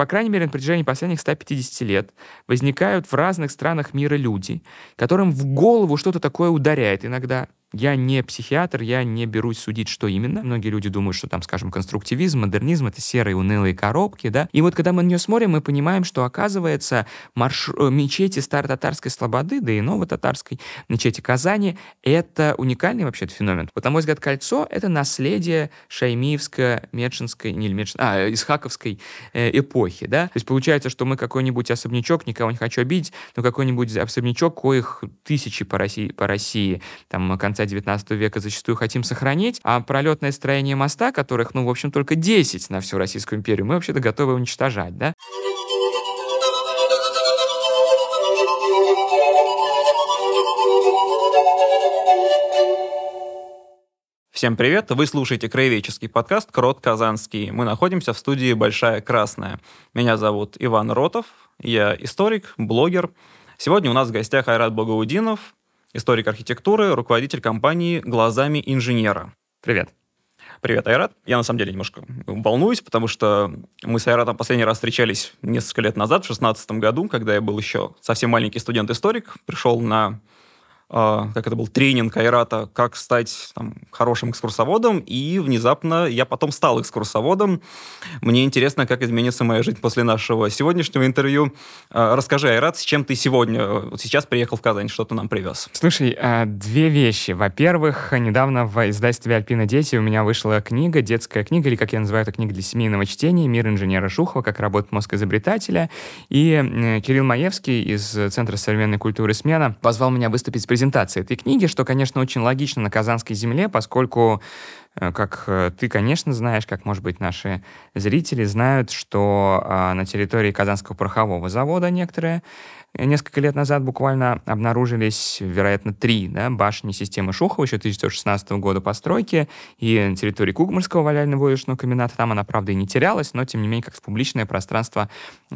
по крайней мере, на протяжении последних 150 лет возникают в разных странах мира люди, которым в голову что-то такое ударяет иногда, я не психиатр, я не берусь судить, что именно. Многие люди думают, что там, скажем, конструктивизм, модернизм — это серые унылые коробки, да. И вот когда мы на нее смотрим, мы понимаем, что, оказывается, марш... Э, мечети старо-татарской слободы, да и ново-татарской мечети Казани — это уникальный вообще феномен. Вот, на мой взгляд, кольцо — это наследие шаймиевско-меченской, не Мечен... а, исхаковской э, эпохи, да. То есть получается, что мы какой-нибудь особнячок, никого не хочу обидеть, но какой-нибудь особнячок, коих тысячи по России, по России там, конца конца 19 века зачастую хотим сохранить, а пролетное строение моста, которых, ну, в общем, только 10 на всю Российскую империю, мы вообще-то готовы уничтожать, да? Всем привет! Вы слушаете краеведческий подкаст «Крот Казанский». Мы находимся в студии «Большая Красная». Меня зовут Иван Ротов, я историк, блогер. Сегодня у нас в гостях Айрат Благоудинов, историк архитектуры, руководитель компании «Глазами инженера». Привет. Привет, Айрат. Я на самом деле немножко волнуюсь, потому что мы с Айратом последний раз встречались несколько лет назад, в 2016 году, когда я был еще совсем маленький студент-историк, пришел на как это был тренинг Айрата, как стать там, хорошим экскурсоводом, и внезапно я потом стал экскурсоводом. Мне интересно, как изменится моя жизнь после нашего сегодняшнего интервью. А, расскажи, Айрат, с чем ты сегодня, вот сейчас приехал в Казань, что ты нам привез? Слушай, а, две вещи. Во-первых, недавно в издательстве «Альпина Дети» у меня вышла книга, детская книга, или, как я называю это, книга для семейного чтения «Мир инженера Шухова. Как работает мозг изобретателя». И Кирилл Маевский из Центра современной культуры «Смена» позвал меня выступить с презентацией презентации этой книги, что, конечно, очень логично на Казанской земле, поскольку э, как э, ты, конечно, знаешь, как, может быть, наши зрители знают, что э, на территории Казанского порохового завода некоторые несколько лет назад буквально обнаружились, вероятно, три да, башни системы Шухова еще 1916 года постройки, и на территории Кугмарского валяльно-войлочного комбината, там она, правда, и не терялась, но, тем не менее, как в публичное пространство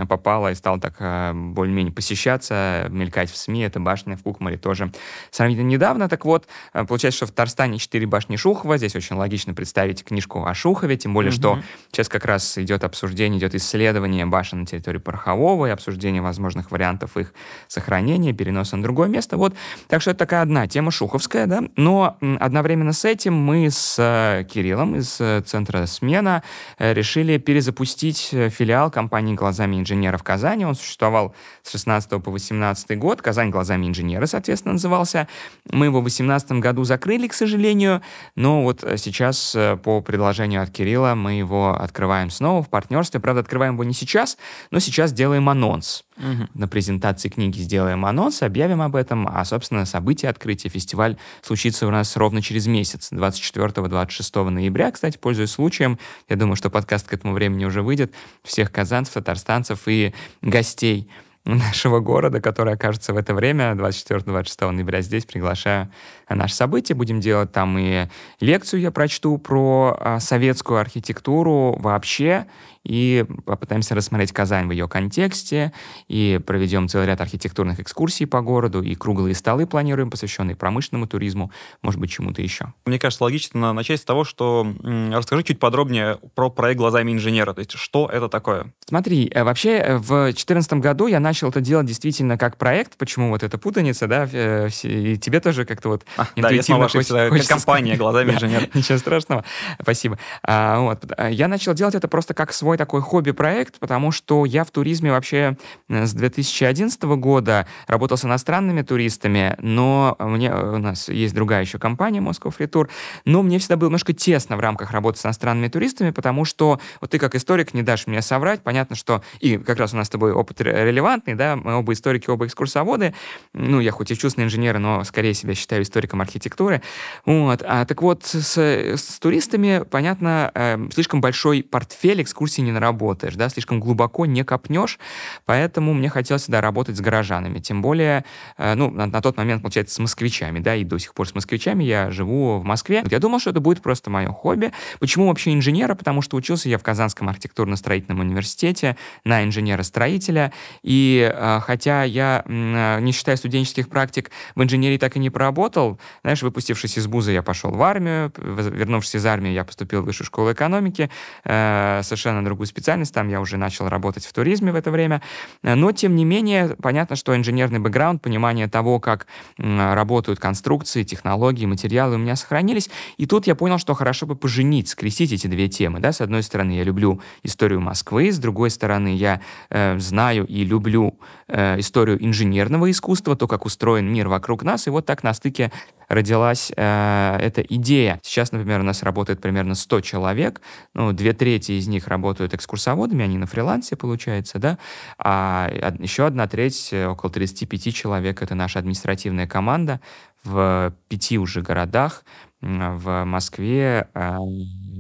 попала и стала так э, более-менее посещаться, мелькать в СМИ, эта башня в Кукмаре тоже сравнительно недавно. Так вот, э, получается, что в Татарстане четыре башни Шухова, здесь очень логично представить книжку о Шухове, тем более, mm-hmm. что сейчас как раз идет обсуждение, идет исследование башен на территории Порохового и обсуждение возможных вариантов их их сохранения, переноса на другое место. Вот. Так что это такая одна тема шуховская, да. Но одновременно с этим мы с э, Кириллом из э, Центра «Смена» э, решили перезапустить филиал компании «Глазами инженера» в Казани. Он существовал с 16 по 18 год. «Казань глазами инженера», соответственно, назывался. Мы его в 18 году закрыли, к сожалению, но вот сейчас по предложению от Кирилла мы его открываем снова в партнерстве. Правда, открываем его не сейчас, но сейчас делаем анонс. Угу. На презентации книги сделаем анонс, объявим об этом, а, собственно, событие открытия фестиваль случится у нас ровно через месяц, 24-26 ноября. Кстати, пользуясь случаем, я думаю, что подкаст к этому времени уже выйдет, всех казанцев, татарстанцев и гостей нашего города, который окажется в это время, 24-26 ноября здесь, приглашаю на наше событие. Будем делать там и лекцию я прочту про а, советскую архитектуру вообще и попытаемся рассмотреть Казань в ее контексте, и проведем целый ряд архитектурных экскурсий по городу, и круглые столы планируем, посвященные промышленному туризму, может быть, чему-то еще. Мне кажется, логично начать с того, что расскажи чуть подробнее про проект «Глазами инженера», то есть что это такое? Смотри, э, вообще э, в 2014 году я начал это делать действительно как проект, почему вот эта путаница, да, э, и тебе тоже как-то вот а, да, я снова ошибся, как компания «Глазами инженера». Ничего страшного, спасибо. А. Я начал делать это просто как свой мой такой хобби-проект, потому что я в туризме вообще э, с 2011 года работал с иностранными туристами, но мне, у нас есть другая еще компания Moscow Free Tour, но мне всегда было немножко тесно в рамках работы с иностранными туристами, потому что вот ты как историк не дашь мне соврать, понятно, что и как раз у нас с тобой опыт релевантный, да, мы оба историки, оба экскурсоводы, ну, я хоть и чувственный инженер, но скорее себя считаю историком архитектуры, вот, а, так вот, с, с туристами, понятно, э, слишком большой портфель экскурсий не наработаешь, да, слишком глубоко не копнешь, поэтому мне хотелось всегда работать с горожанами, тем более, э, ну, на, на тот момент, получается, с москвичами, да, и до сих пор с москвичами я живу в Москве. Я думал, что это будет просто мое хобби. Почему вообще инженера? Потому что учился я в Казанском архитектурно-строительном университете на инженера-строителя, и э, хотя я, э, не считая студенческих практик, в инженерии так и не проработал, знаешь, выпустившись из вуза, я пошел в армию, вернувшись из армии, я поступил в высшую школу экономики, совершенно другую специальность, там я уже начал работать в туризме в это время. Но, тем не менее, понятно, что инженерный бэкграунд, понимание того, как работают конструкции, технологии, материалы у меня сохранились. И тут я понял, что хорошо бы поженить, скрестить эти две темы. Да? С одной стороны, я люблю историю Москвы, с другой стороны, я э, знаю и люблю э, историю инженерного искусства, то, как устроен мир вокруг нас. И вот так на стыке родилась э, эта идея. Сейчас, например, у нас работает примерно 100 человек, ну, две трети из них работают экскурсоводами, они на фрилансе, получается, да, а еще одна треть, э, около 35 человек, это наша административная команда в пяти уже городах, в Москве, э,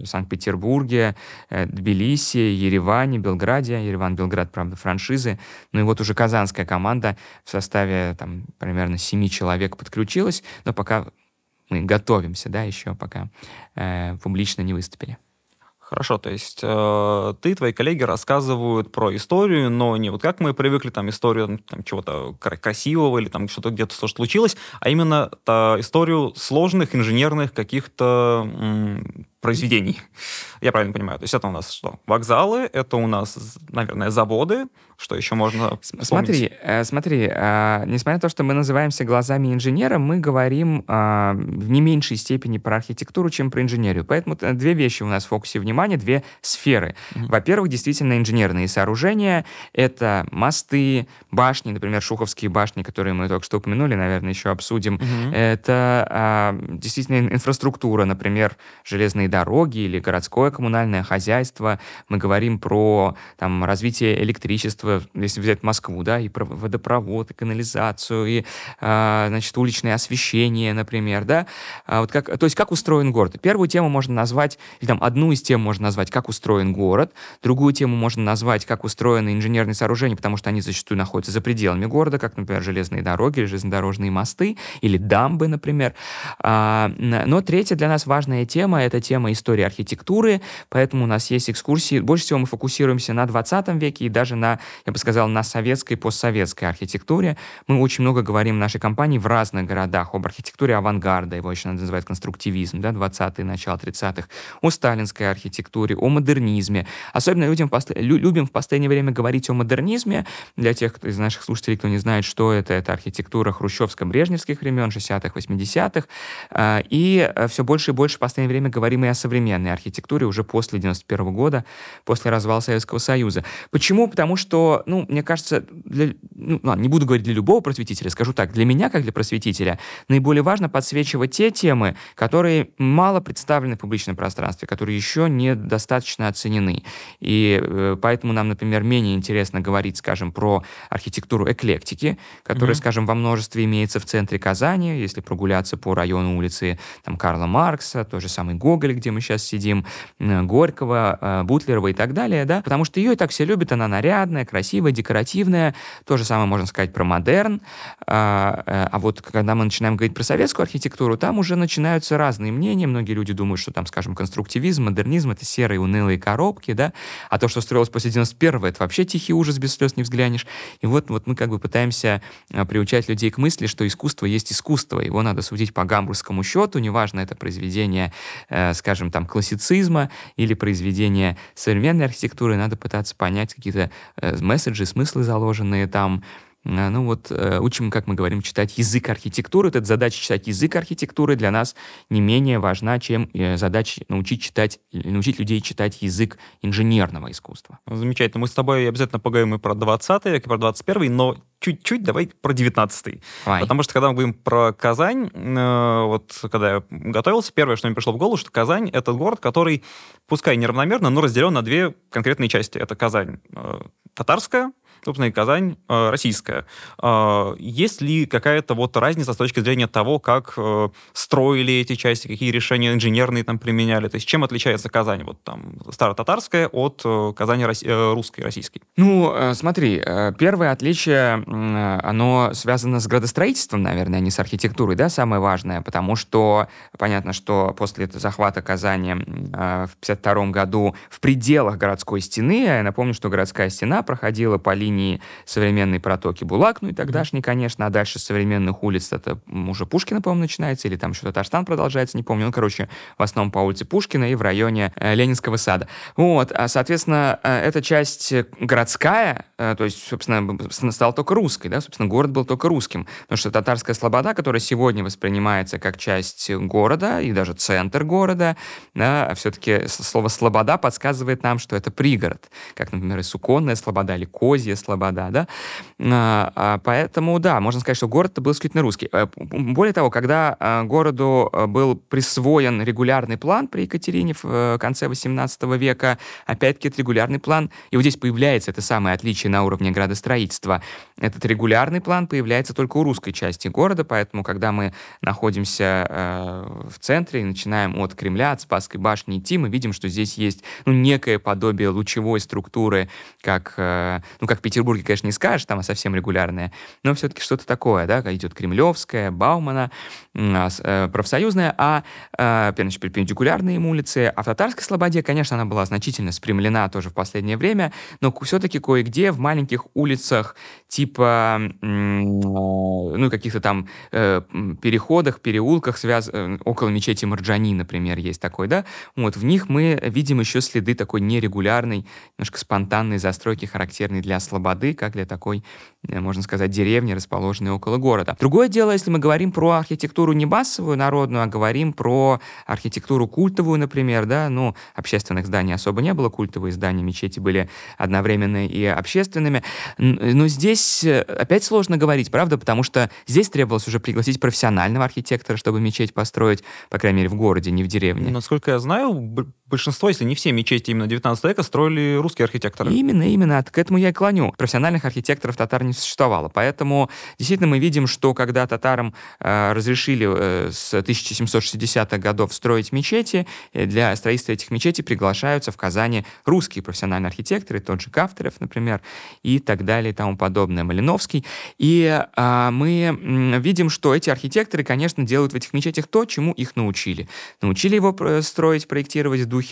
Санкт-Петербурге, э, Тбилиси, Ереване, Белграде. Ереван, Белград, правда, франшизы. Ну и вот уже казанская команда в составе там примерно семи человек подключилась, но пока мы готовимся, да, еще пока э, публично не выступили. Хорошо, то есть э, ты, твои коллеги рассказывают про историю, но не вот как мы привыкли, там, историю там, чего-то красивого или там что-то где-то что случилось, а именно та, историю сложных инженерных каких-то произведений. Я правильно понимаю. То есть это у нас что? Вокзалы, это у нас, наверное, заводы. Что еще можно вспомнить? Смотри, э, смотри, э, несмотря на то, что мы называемся глазами инженера, мы говорим э, в не меньшей степени про архитектуру, чем про инженерию. Поэтому две вещи у нас в фокусе внимания, две сферы. Mm-hmm. Во-первых, действительно инженерные сооружения. Это мосты, башни, например, Шуховские башни, которые мы только что упомянули, наверное, еще обсудим. Mm-hmm. Это э, действительно инфраструктура, например, железные дороги или городское коммунальное хозяйство, мы говорим про там, развитие электричества, если взять Москву, да, и про водопровод, и канализацию, и, э, значит, уличное освещение, например, да, а вот как, то есть как устроен город. Первую тему можно назвать, или там одну из тем можно назвать, как устроен город, другую тему можно назвать, как устроены инженерные сооружения, потому что они зачастую находятся за пределами города, как, например, железные дороги, или железнодорожные мосты, или дамбы, например. А, но третья для нас важная тема — это тема истории архитектуры, поэтому у нас есть экскурсии. Больше всего мы фокусируемся на 20 веке и даже на, я бы сказал, на советской, постсоветской архитектуре. Мы очень много говорим в нашей компании в разных городах об архитектуре авангарда, его еще надо называть конструктивизм, да, 20-е, начало 30-х, о сталинской архитектуре, о модернизме. Особенно людям любим в последнее время говорить о модернизме. Для тех кто из наших слушателей, кто не знает, что это, это архитектура хрущевско-брежневских времен, 60-х, 80-х. А, и э, все больше и больше в последнее время говорим и о современной архитектуре уже после 91 года, после развала Советского Союза. Почему? Потому что, ну, мне кажется, для, ну, ладно, не буду говорить для любого просветителя, скажу так, для меня, как для просветителя, наиболее важно подсвечивать те темы, которые мало представлены в публичном пространстве, которые еще недостаточно оценены. И э, поэтому нам, например, менее интересно говорить, скажем, про архитектуру эклектики, которая, mm-hmm. скажем, во множестве имеется в центре Казани, если прогуляться по району улицы там, Карла Маркса, тот же самый Гоголь, где мы сейчас сидим, Горького, э, Бутлерова и так далее, да, потому что ее и так все любят, она нарядная, красивая, декоративная, то же самое можно сказать про модерн, а, э, а вот когда мы начинаем говорить про советскую архитектуру, там уже начинаются разные мнения, многие люди думают, что там, скажем, конструктивизм, модернизм — это серые унылые коробки, да, а то, что строилось после 91-го, это вообще тихий ужас, без слез не взглянешь. И вот, вот мы как бы пытаемся э, приучать людей к мысли, что искусство есть искусство, его надо судить по гамбургскому счету, неважно, это произведение, скажем, скажем, там, классицизма или произведения современной архитектуры, надо пытаться понять какие-то э, месседжи, смыслы заложенные там, ну вот э, учим, как мы говорим, читать язык архитектуры. Эта задача читать язык архитектуры для нас не менее важна, чем э, задача научить читать, научить людей читать язык инженерного искусства. Замечательно. Мы с тобой обязательно поговорим и про 20 век, и про 21 но чуть-чуть давай про 19 Давай. Потому что когда мы говорим про Казань, э, вот когда я готовился, первое, что мне пришло в голову, что Казань — это город, который, пускай неравномерно, но разделен на две конкретные части. Это Казань э, татарская, и Казань э, российская. Э, есть ли какая-то вот разница с точки зрения того, как э, строили эти части, какие решения инженерные там применяли? То есть чем отличается Казань, вот там, старо-татарская от Казани русской, российской? Ну, смотри, первое отличие, оно связано с градостроительством, наверное, а не с архитектурой, да, самое важное, потому что понятно, что после захвата Казани в 1952 году в пределах городской стены, я напомню, что городская стена проходила по линии линии современной протоки Булак, ну и тогдашней, конечно, а дальше современных улиц это уже Пушкина, по-моему, начинается, или там еще Татарстан продолжается, не помню. Ну, короче, в основном по улице Пушкина и в районе э, Ленинского сада. Вот, а, соответственно, э, эта часть городская, э, то есть, собственно, стала только русской, да, собственно, город был только русским, потому что татарская слобода, которая сегодня воспринимается как часть города и даже центр города, да, все-таки слово «слобода» подсказывает нам, что это пригород, как, например, и Суконная слобода или Козья слобода, да, а, а, поэтому, да, можно сказать, что город был исключительно русский. Более того, когда городу был присвоен регулярный план при Екатерине в конце XVIII века, опять-таки, это регулярный план, и вот здесь появляется это самое отличие на уровне градостроительства. Этот регулярный план появляется только у русской части города, поэтому, когда мы находимся э, в центре и начинаем от Кремля, от Спасской башни идти, мы видим, что здесь есть ну, некое подобие лучевой структуры, как, э, ну, как в Петербурге, конечно, не скажешь, там совсем регулярная, но все-таки что-то такое, да, идет Кремлевская, Баумана, э, профсоюзная, а, э, значит, перпендикулярные им улицы, а в Татарской Слободе, конечно, она была значительно спрямлена тоже в последнее время, но все-таки кое-где в маленьких улицах типа, ну, каких-то там э, переходах, переулках, связ... Э, около мечети Марджани, например, есть такой, да, вот, в них мы видим еще следы такой нерегулярной, немножко спонтанной застройки, характерной для Слободы, как для такой, э, можно сказать, деревни, расположенной около города. Другое дело, если мы говорим про архитектуру не массовую, народную, а говорим про архитектуру культовую, например, да, ну, общественных зданий особо не было, культовые здания мечети были одновременно и общественными, но здесь здесь э, опять сложно говорить, правда, потому что здесь требовалось уже пригласить профессионального архитектора, чтобы мечеть построить, по крайней мере, в городе, не в деревне. Насколько я знаю, большинство, если не все мечети именно 19 века, строили русские архитекторы. Именно, именно. К этому я и клоню. Профессиональных архитекторов татар не существовало. Поэтому действительно мы видим, что когда татарам э, разрешили э, с 1760-х годов строить мечети, э, для строительства этих мечетей приглашаются в Казани русские профессиональные архитекторы, тот же Кавторов, например, и так далее и тому подобное, Малиновский. И э, мы видим, что эти архитекторы, конечно, делают в этих мечетях то, чему их научили. Научили его строить, проектировать в духе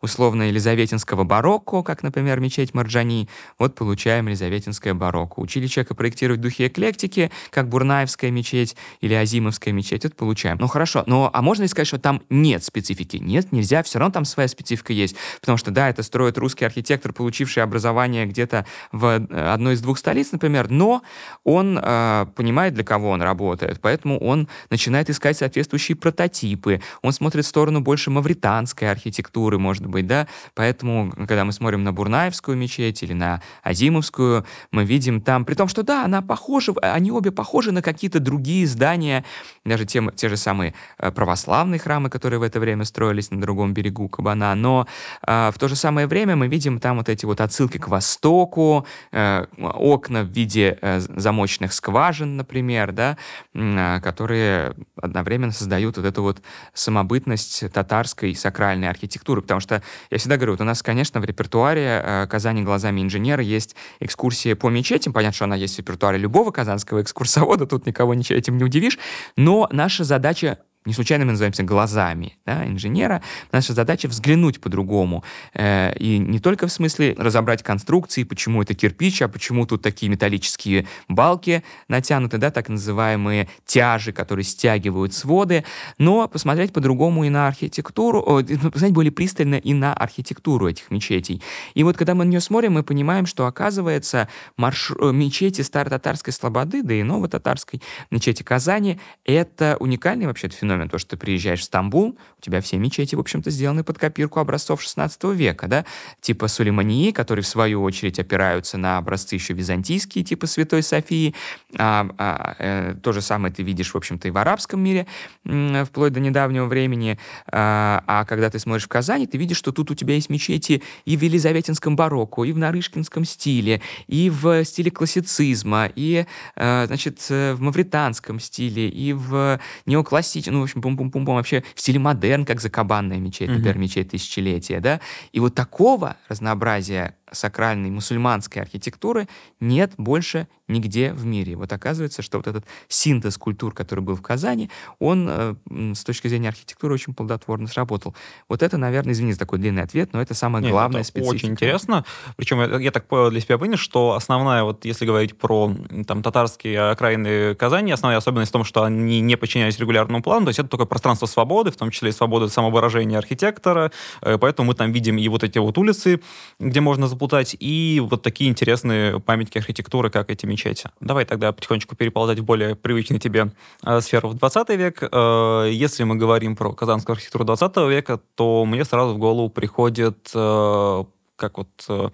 условно елизаветинского барокко, как, например, мечеть Марджани, вот получаем елизаветинское барокко. Учили человека проектировать в духе эклектики, как Бурнаевская мечеть или Азимовская мечеть, вот получаем. Ну хорошо, но а можно ли сказать, что там нет специфики? Нет, нельзя, все равно там своя специфика есть, потому что, да, это строит русский архитектор, получивший образование где-то в э, одной из двух столиц, например, но он э, понимает, для кого он работает, поэтому он начинает искать соответствующие прототипы, он смотрит в сторону больше мавританской архитектуры, архитектуры, может быть, да, поэтому, когда мы смотрим на Бурнаевскую мечеть или на Азимовскую, мы видим там, при том, что да, она похожа, они обе похожи на какие-то другие здания, даже те, те же самые э, православные храмы, которые в это время строились на другом берегу Кабана, но э, в то же самое время мы видим там вот эти вот отсылки к востоку, э, окна в виде э, замочных скважин, например, да, э, которые одновременно создают вот эту вот самобытность татарской сакральной архитектуры архитектуры, потому что я всегда говорю, вот у нас, конечно, в репертуаре э, «Казани глазами инженера» есть экскурсии по мечетям, понятно, что она есть в репертуаре любого казанского экскурсовода, тут никого ничего этим не удивишь, но наша задача не случайно мы называемся глазами да, инженера. Наша задача взглянуть по-другому. Э, и не только в смысле разобрать конструкции, почему это кирпич, а почему тут такие металлические балки натянуты, да, так называемые тяжи, которые стягивают своды, но посмотреть по-другому и на архитектуру, о, посмотреть более пристально и на архитектуру этих мечетей. И вот когда мы на нее смотрим, мы понимаем, что оказывается марш... Э, мечети старо-татарской слободы, да и ново-татарской мечети Казани, это уникальный вообще феномен феномен, то, что ты приезжаешь в Стамбул, у тебя все мечети, в общем-то, сделаны под копирку образцов 16 века, да, типа Сулеймании, которые, в свою очередь, опираются на образцы еще византийские, типа Святой Софии. А, а, э, то же самое ты видишь, в общем-то, и в арабском мире, э, вплоть до недавнего времени. А, а когда ты смотришь в Казани, ты видишь, что тут у тебя есть мечети и в Елизаветинском барокко, и в Нарышкинском стиле, и в стиле классицизма, и, э, значит, в мавританском стиле, и в неоклассическом, ну, общем, пум-пум-пум-пум, вообще в стиле модерн, как закабанная мечеть, например, мечеть тысячелетия, да. И вот такого разнообразия сакральной мусульманской архитектуры нет больше нигде в мире. Вот оказывается, что вот этот синтез культур, который был в Казани, он э, с точки зрения архитектуры очень плодотворно сработал. Вот это, наверное, извини за такой длинный ответ, но это самое Нет, главное это специфика. Очень интересно. Причем я, я так для себя вынес, что основная, вот если говорить про там татарские окраины Казани, основная особенность в том, что они не подчинялись регулярному плану, то есть это только пространство свободы, в том числе и свобода самовыражения архитектора, э, поэтому мы там видим и вот эти вот улицы, где можно заплутать, и вот такие интересные памятники архитектуры, как эти мечети. Давай тогда потихонечку переползать в более привычный тебе э, сферу в 20 век. Э, если мы говорим про казанскую архитектуру 20 века, то мне сразу в голову приходит э, как вот э,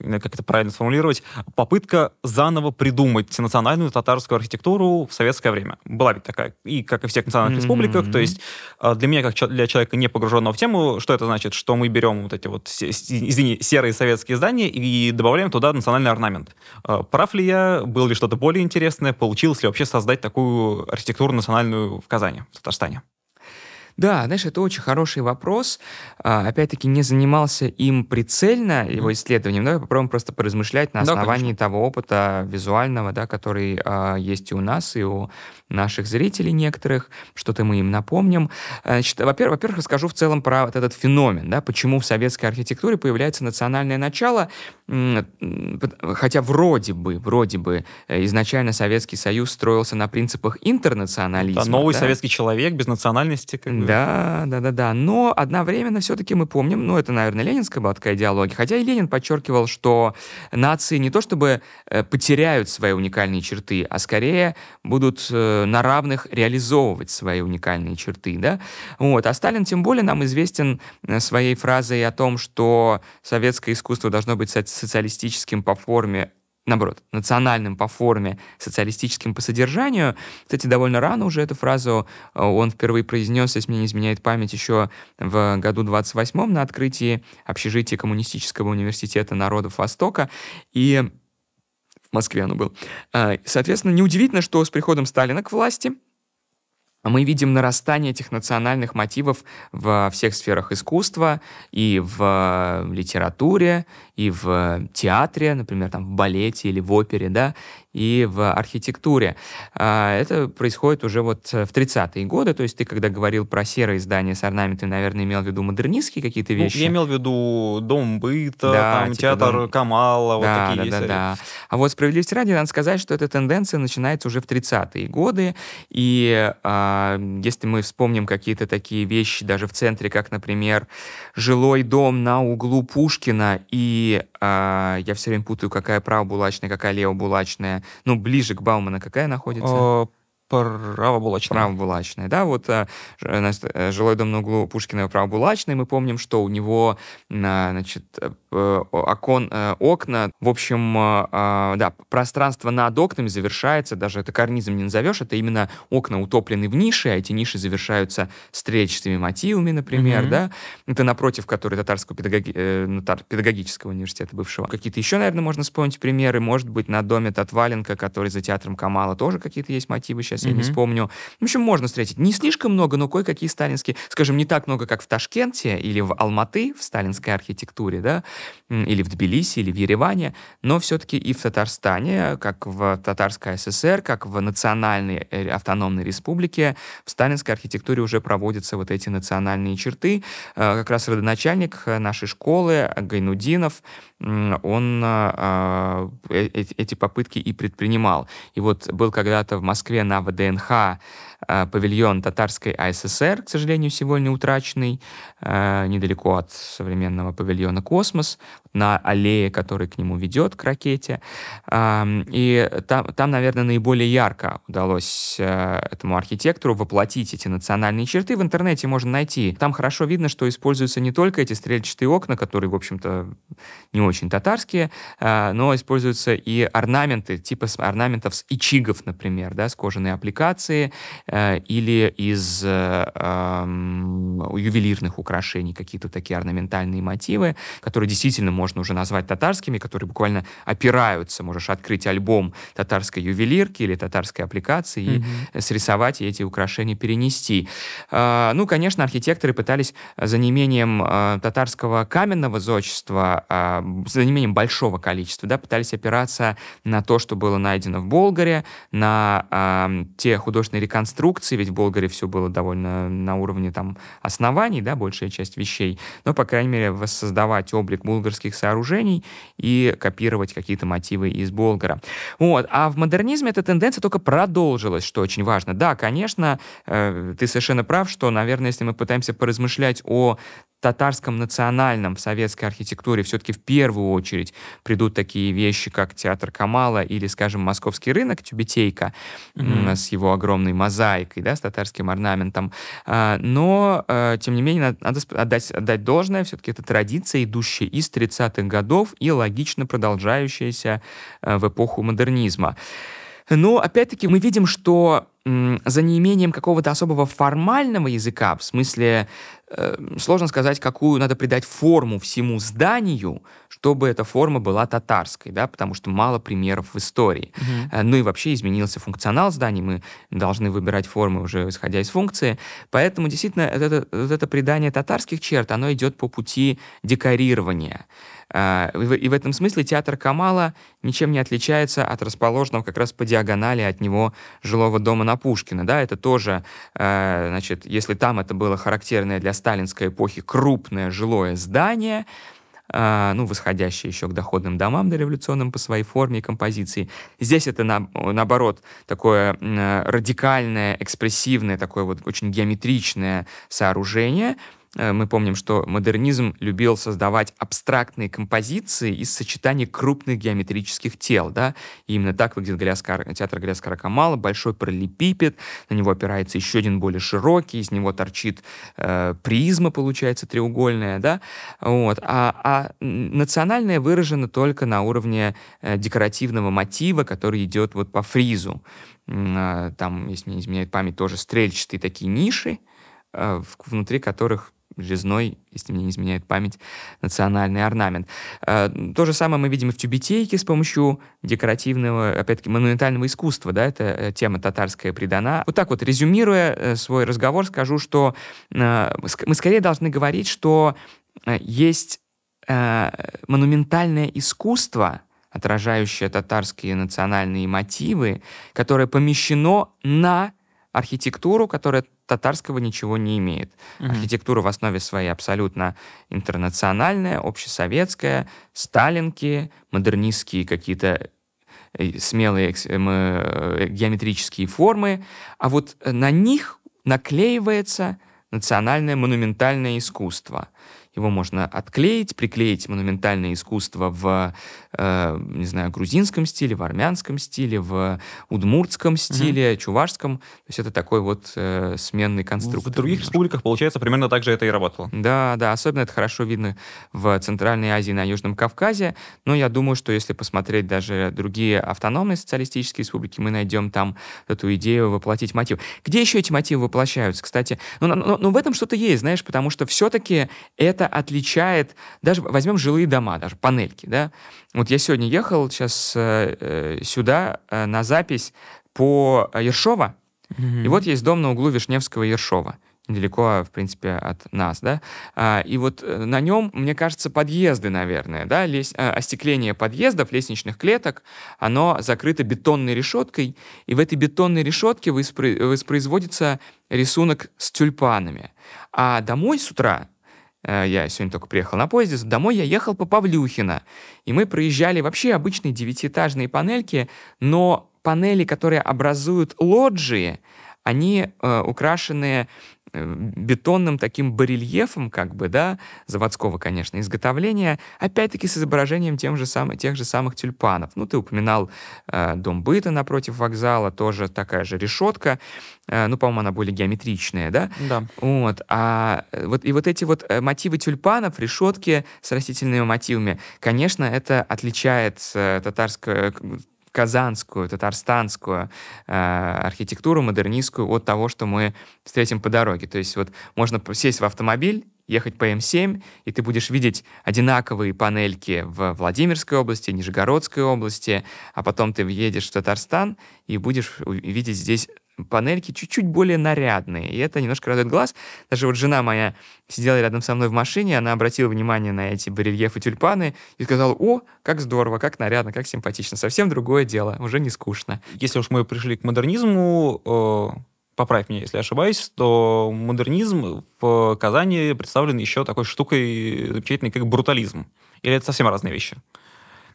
как это правильно сформулировать, попытка заново придумать национальную татарскую архитектуру в советское время. Была ведь такая, и как и в всех национальных mm-hmm. республиках, то есть а, для меня, как для человека, не погруженного в тему, что это значит? Что мы берем вот эти вот, извини, серые советские здания и добавляем туда национальный орнамент. А, прав ли я? Было ли что-то более интересное? Получилось ли вообще создать такую архитектуру национальную в Казани, в Татарстане? Да, знаешь, это очень хороший вопрос. А, опять-таки, не занимался им прицельно, его исследованием, Давай попробуем просто поразмышлять на основании да, того опыта визуального, да, который а, есть и у нас, и у наших зрителей некоторых, что-то мы им напомним. Значит, во-первых, во-первых, расскажу в целом про вот этот феномен, да, почему в советской архитектуре появляется национальное начало, хотя вроде бы, вроде бы э, изначально Советский Союз строился на принципах интернационализма. Да, новый да? советский человек без национальности. Как бы. Да, да, да, да. Но одновременно все-таки мы помним, ну, это, наверное, ленинская была такая идеология, хотя и Ленин подчеркивал, что нации не то чтобы э, потеряют свои уникальные черты, а скорее будут э, на равных реализовывать свои уникальные черты, да. Вот. А Сталин тем более нам известен э, своей фразой о том, что советское искусство должно быть социалистическим по форме наоборот, национальным по форме, социалистическим по содержанию. Кстати, довольно рано уже эту фразу э, он впервые произнес, если мне не изменяет память, еще в году 28-м на открытии общежития Коммунистического университета народов Востока. И Москве оно был. А, соответственно, неудивительно, что с приходом Сталина к власти мы видим нарастание этих национальных мотивов во всех сферах искусства, и в литературе, и в театре, например, там, в балете или в опере, да, и в архитектуре. А, это происходит уже вот в 30-е годы, то есть ты, когда говорил про серые здания с орнаментами, наверное, имел в виду модернистские какие-то ну, вещи? Ну, я имел в виду Дом быта, да, там, типа театр дом... Камала, да, вот такие да, да, да. А вот справедливости ради, надо сказать, что эта тенденция начинается уже в 30-е годы, и а, если мы вспомним какие-то такие вещи даже в центре, как, например, жилой дом на углу Пушкина, и а, я все время путаю, какая правобулачная, какая левобулачная, ну, ближе к Баумана какая находится? Правобулачная. Правобулачная, да, вот а, э, жилой дом на углу Пушкина правобулачный, мы помним, что у него, значит, э, окон, э, окна, в общем, а, да, пространство над окнами завершается, даже это карнизом не назовешь, это именно окна утоплены в ниши, а эти ниши завершаются стрельчатыми мотивами, например, mm-hmm. да, это напротив которой татарского педагоги, э, педагогического университета бывшего. Какие-то еще, наверное, можно вспомнить примеры, может быть, на доме Татваленко, который за театром Камала тоже какие-то есть мотивы сейчас сейчас я не вспомню. В общем, можно встретить. Не слишком много, но кое-какие сталинские, скажем, не так много, как в Ташкенте или в Алматы, в сталинской архитектуре, да, или в Тбилиси, или в Ереване, но все-таки и в Татарстане, как в Татарской ССР, как в национальной э, автономной республике, в сталинской архитектуре уже проводятся вот эти национальные черты. Э, как раз родоначальник нашей школы Гайнудинов, он э, эти попытки и предпринимал. И вот был когда-то в Москве на ВДНХ э, павильон татарской АССР, к сожалению, сегодня утраченный, э, недалеко от современного павильона «Космос», на аллее, который к нему ведет, к ракете. И там, там, наверное, наиболее ярко удалось э, этому архитектору воплотить эти национальные черты. В интернете можно найти. Там хорошо видно, что используются не только эти стрельчатые окна, которые, в общем-то, не очень татарские, э, но используются и орнаменты, типа орнаментов с ичигов, например, да, с кожаной аппликации, э, или из ювелирных украшений, какие-то такие орнаментальные мотивы, которые действительно можно уже назвать татарскими, которые буквально опираются. Можешь открыть альбом татарской ювелирки или татарской аппликации mm-hmm. и срисовать и эти украшения перенести. Э, ну, конечно, архитекторы пытались за неимением э, татарского каменного зодчества, за неимением большого количества, да, пытались опираться на то, что было найдено в Болгаре, на те художественные реконструкции, ведь в Болгаре все было довольно на уровне там оснований, да, большая часть вещей, но, по крайней мере, воссоздавать облик болгарских сооружений и копировать какие-то мотивы из Болгара. Вот. А в модернизме эта тенденция только продолжилась, что очень важно. Да, конечно, э, ты совершенно прав, что, наверное, если мы пытаемся поразмышлять о татарском национальном в советской архитектуре все-таки в первую очередь придут такие вещи, как театр Камала или, скажем, московский рынок Тюбетейка mm-hmm. с его огромной мозаикой, да, с татарским орнаментом. А, но, э, тем не менее, надо отдать, отдать должное, все-таки это традиция, идущая из 30-х годов и логично продолжающаяся э, в эпоху модернизма. Но, опять-таки, мы видим, что за неимением какого-то особого формального языка, в смысле, э, сложно сказать, какую надо придать форму всему зданию, чтобы эта форма была татарской, да, потому что мало примеров в истории. Mm-hmm. Э, ну и вообще изменился функционал зданий, мы должны выбирать формы уже исходя из функции, поэтому действительно это, это придание татарских черт, оно идет по пути декорирования. А, и в этом смысле театр Камала ничем не отличается от расположенного как раз по диагонали от него жилого дома на Пушкина. Да? Это тоже, а, значит, если там это было характерное для сталинской эпохи крупное жилое здание, а, ну, восходящее еще к доходным домам дореволюционным по своей форме и композиции. Здесь это, на, наоборот, такое радикальное, экспрессивное, такое вот очень геометричное сооружение — Э, мы помним, что модернизм любил создавать абстрактные композиции из сочетания крупных геометрических тел. Да? И именно так выглядит Галяскар, театр Галяскара Камала. Большой параллелепипед, на него опирается еще один более широкий, из него торчит э, призма, получается, треугольная. Да? Вот. А, а национальное выражено только на уровне э, декоративного мотива, который идет вот по фризу. Э, там, если не изменяет память, тоже стрельчатые такие ниши, э, внутри которых резной, если мне не изменяет память, национальный орнамент. Э, то же самое мы видим и в Тюбетейке с помощью декоративного, опять-таки, монументального искусства, да, это э, тема татарская придана. Вот так вот, резюмируя э, свой разговор, скажу, что мы скорее должны говорить, что есть монументальное искусство, отражающее татарские национальные мотивы, которое помещено на архитектуру, которая татарского ничего не имеет. Угу. Архитектура в основе своей абсолютно интернациональная, общесоветская, сталинки, модернистские какие-то э, смелые э, геометрические формы, а вот на них наклеивается национальное монументальное искусство. Его можно отклеить, приклеить монументальное искусство в, э, не знаю, грузинском стиле, в армянском стиле, в удмуртском стиле, угу. чувашском. То есть это такой вот э, сменный конструктор. В других республиках, получается, примерно так же это и работало. Да, да, особенно это хорошо видно в Центральной Азии на Южном Кавказе. Но я думаю, что если посмотреть даже другие автономные социалистические республики, мы найдем там эту идею воплотить мотив. Где еще эти мотивы воплощаются, кстати? Ну, но, но, но в этом что-то есть, знаешь, потому что все-таки это это отличает, даже возьмем жилые дома, даже панельки, да. Вот я сегодня ехал сейчас э, э сюда э, на запись по Ершова, mm-hmm. и вот есть дом на углу Вишневского и Ершова недалеко, в принципе, от нас, да, а, и вот э, на нем, мне кажется, подъезды, наверное, да, лес... А, остекление подъездов, лестничных клеток, оно закрыто бетонной решеткой, и в этой бетонной решетке воспроизводится рисунок с тюльпанами. А домой с утра я сегодня только приехал на поезде, домой я ехал по Павлюхина, и мы проезжали вообще обычные девятиэтажные панельки, но панели, которые образуют лоджии, они э, украшены бетонным таким барельефом, как бы, да, заводского, конечно, изготовления, опять-таки с изображением тем же сам, тех же самых тюльпанов. Ну, ты упоминал э, дом быта напротив вокзала, тоже такая же решетка, э, ну, по-моему, она более геометричная, да? Да. Вот, а э, вот, и вот эти вот э, мотивы тюльпанов, решетки с растительными мотивами, конечно, это отличает э, татарское казанскую, татарстанскую э, архитектуру, модернистскую от того, что мы встретим по дороге. То есть вот можно сесть в автомобиль, ехать по М7, и ты будешь видеть одинаковые панельки в Владимирской области, Нижегородской области, а потом ты въедешь в Татарстан и будешь видеть здесь панельки чуть-чуть более нарядные, и это немножко радует глаз. Даже вот жена моя сидела рядом со мной в машине, она обратила внимание на эти барельефы тюльпаны и сказала, о, как здорово, как нарядно, как симпатично. Совсем другое дело, уже не скучно. Если уж мы пришли к модернизму, э, поправь меня, если ошибаюсь, то модернизм в Казани представлен еще такой штукой замечательной, как брутализм. Или это совсем разные вещи?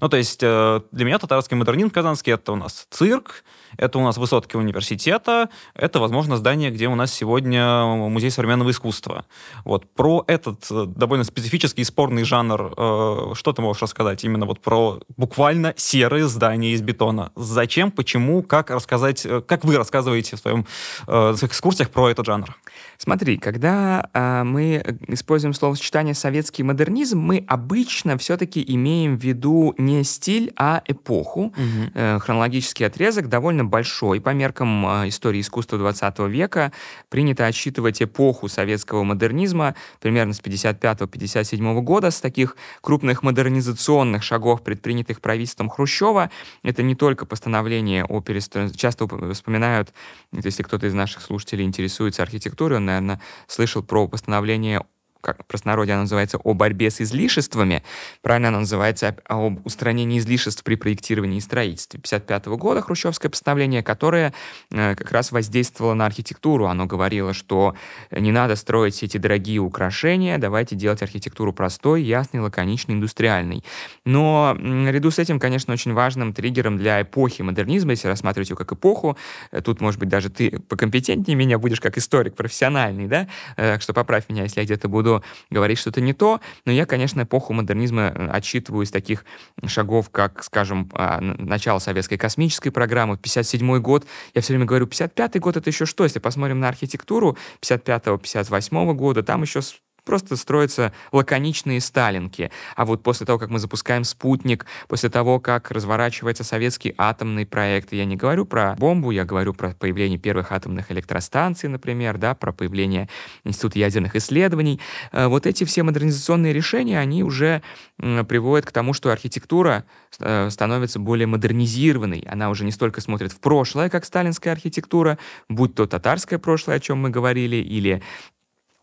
Ну, то есть э, для меня татарский модернизм казанский — это у нас цирк, это у нас высотки университета, это, возможно, здание, где у нас сегодня музей современного искусства. Вот про этот э, довольно специфический и спорный жанр, э, что ты можешь рассказать именно вот про буквально серые здания из бетона? Зачем, почему, как рассказать, как вы рассказываете в своем своих экскурсиях про этот жанр? Смотри, когда э, мы используем словосочетание «советский модернизм», мы обычно все-таки имеем в виду не стиль, а эпоху. Угу. Э, хронологический отрезок довольно большой по меркам э, истории искусства 20 века. Принято отсчитывать эпоху советского модернизма примерно с 55-57 года. С таких крупных модернизационных шагов, предпринятых правительством Хрущева, это не только постановление о перестройке. Часто вспоминают, если кто-то из наших слушателей интересуется архитектурой, он наверное, слышал про постановление как в простонародье она называется, о борьбе с излишествами. Правильно она называется об устранении излишеств при проектировании и строительстве. 1955 года хрущевское постановление, которое э, как раз воздействовало на архитектуру. Оно говорило, что не надо строить все эти дорогие украшения, давайте делать архитектуру простой, ясной, лаконичной, индустриальной. Но наряду с этим, конечно, очень важным триггером для эпохи модернизма, если рассматривать ее как эпоху, э, тут, может быть, даже ты покомпетентнее меня будешь как историк профессиональный, да, э, так что поправь меня, если я где-то буду буду говорить что-то не то, но я, конечно, эпоху модернизма э, отчитываю из таких шагов, как, скажем, а, начало советской космической программы, 57 год. Я все время говорю, 55 год — это еще что? Если посмотрим на архитектуру 55-58 года, там еще просто строятся лаконичные сталинки. А вот после того, как мы запускаем спутник, после того, как разворачивается советский атомный проект, я не говорю про бомбу, я говорю про появление первых атомных электростанций, например, да, про появление Института ядерных исследований. Э, вот эти все модернизационные решения, они уже приводят к тому, что архитектура э, становится более модернизированной. Она уже не столько смотрит в прошлое, как сталинская архитектура, будь то татарское прошлое, о чем мы говорили, или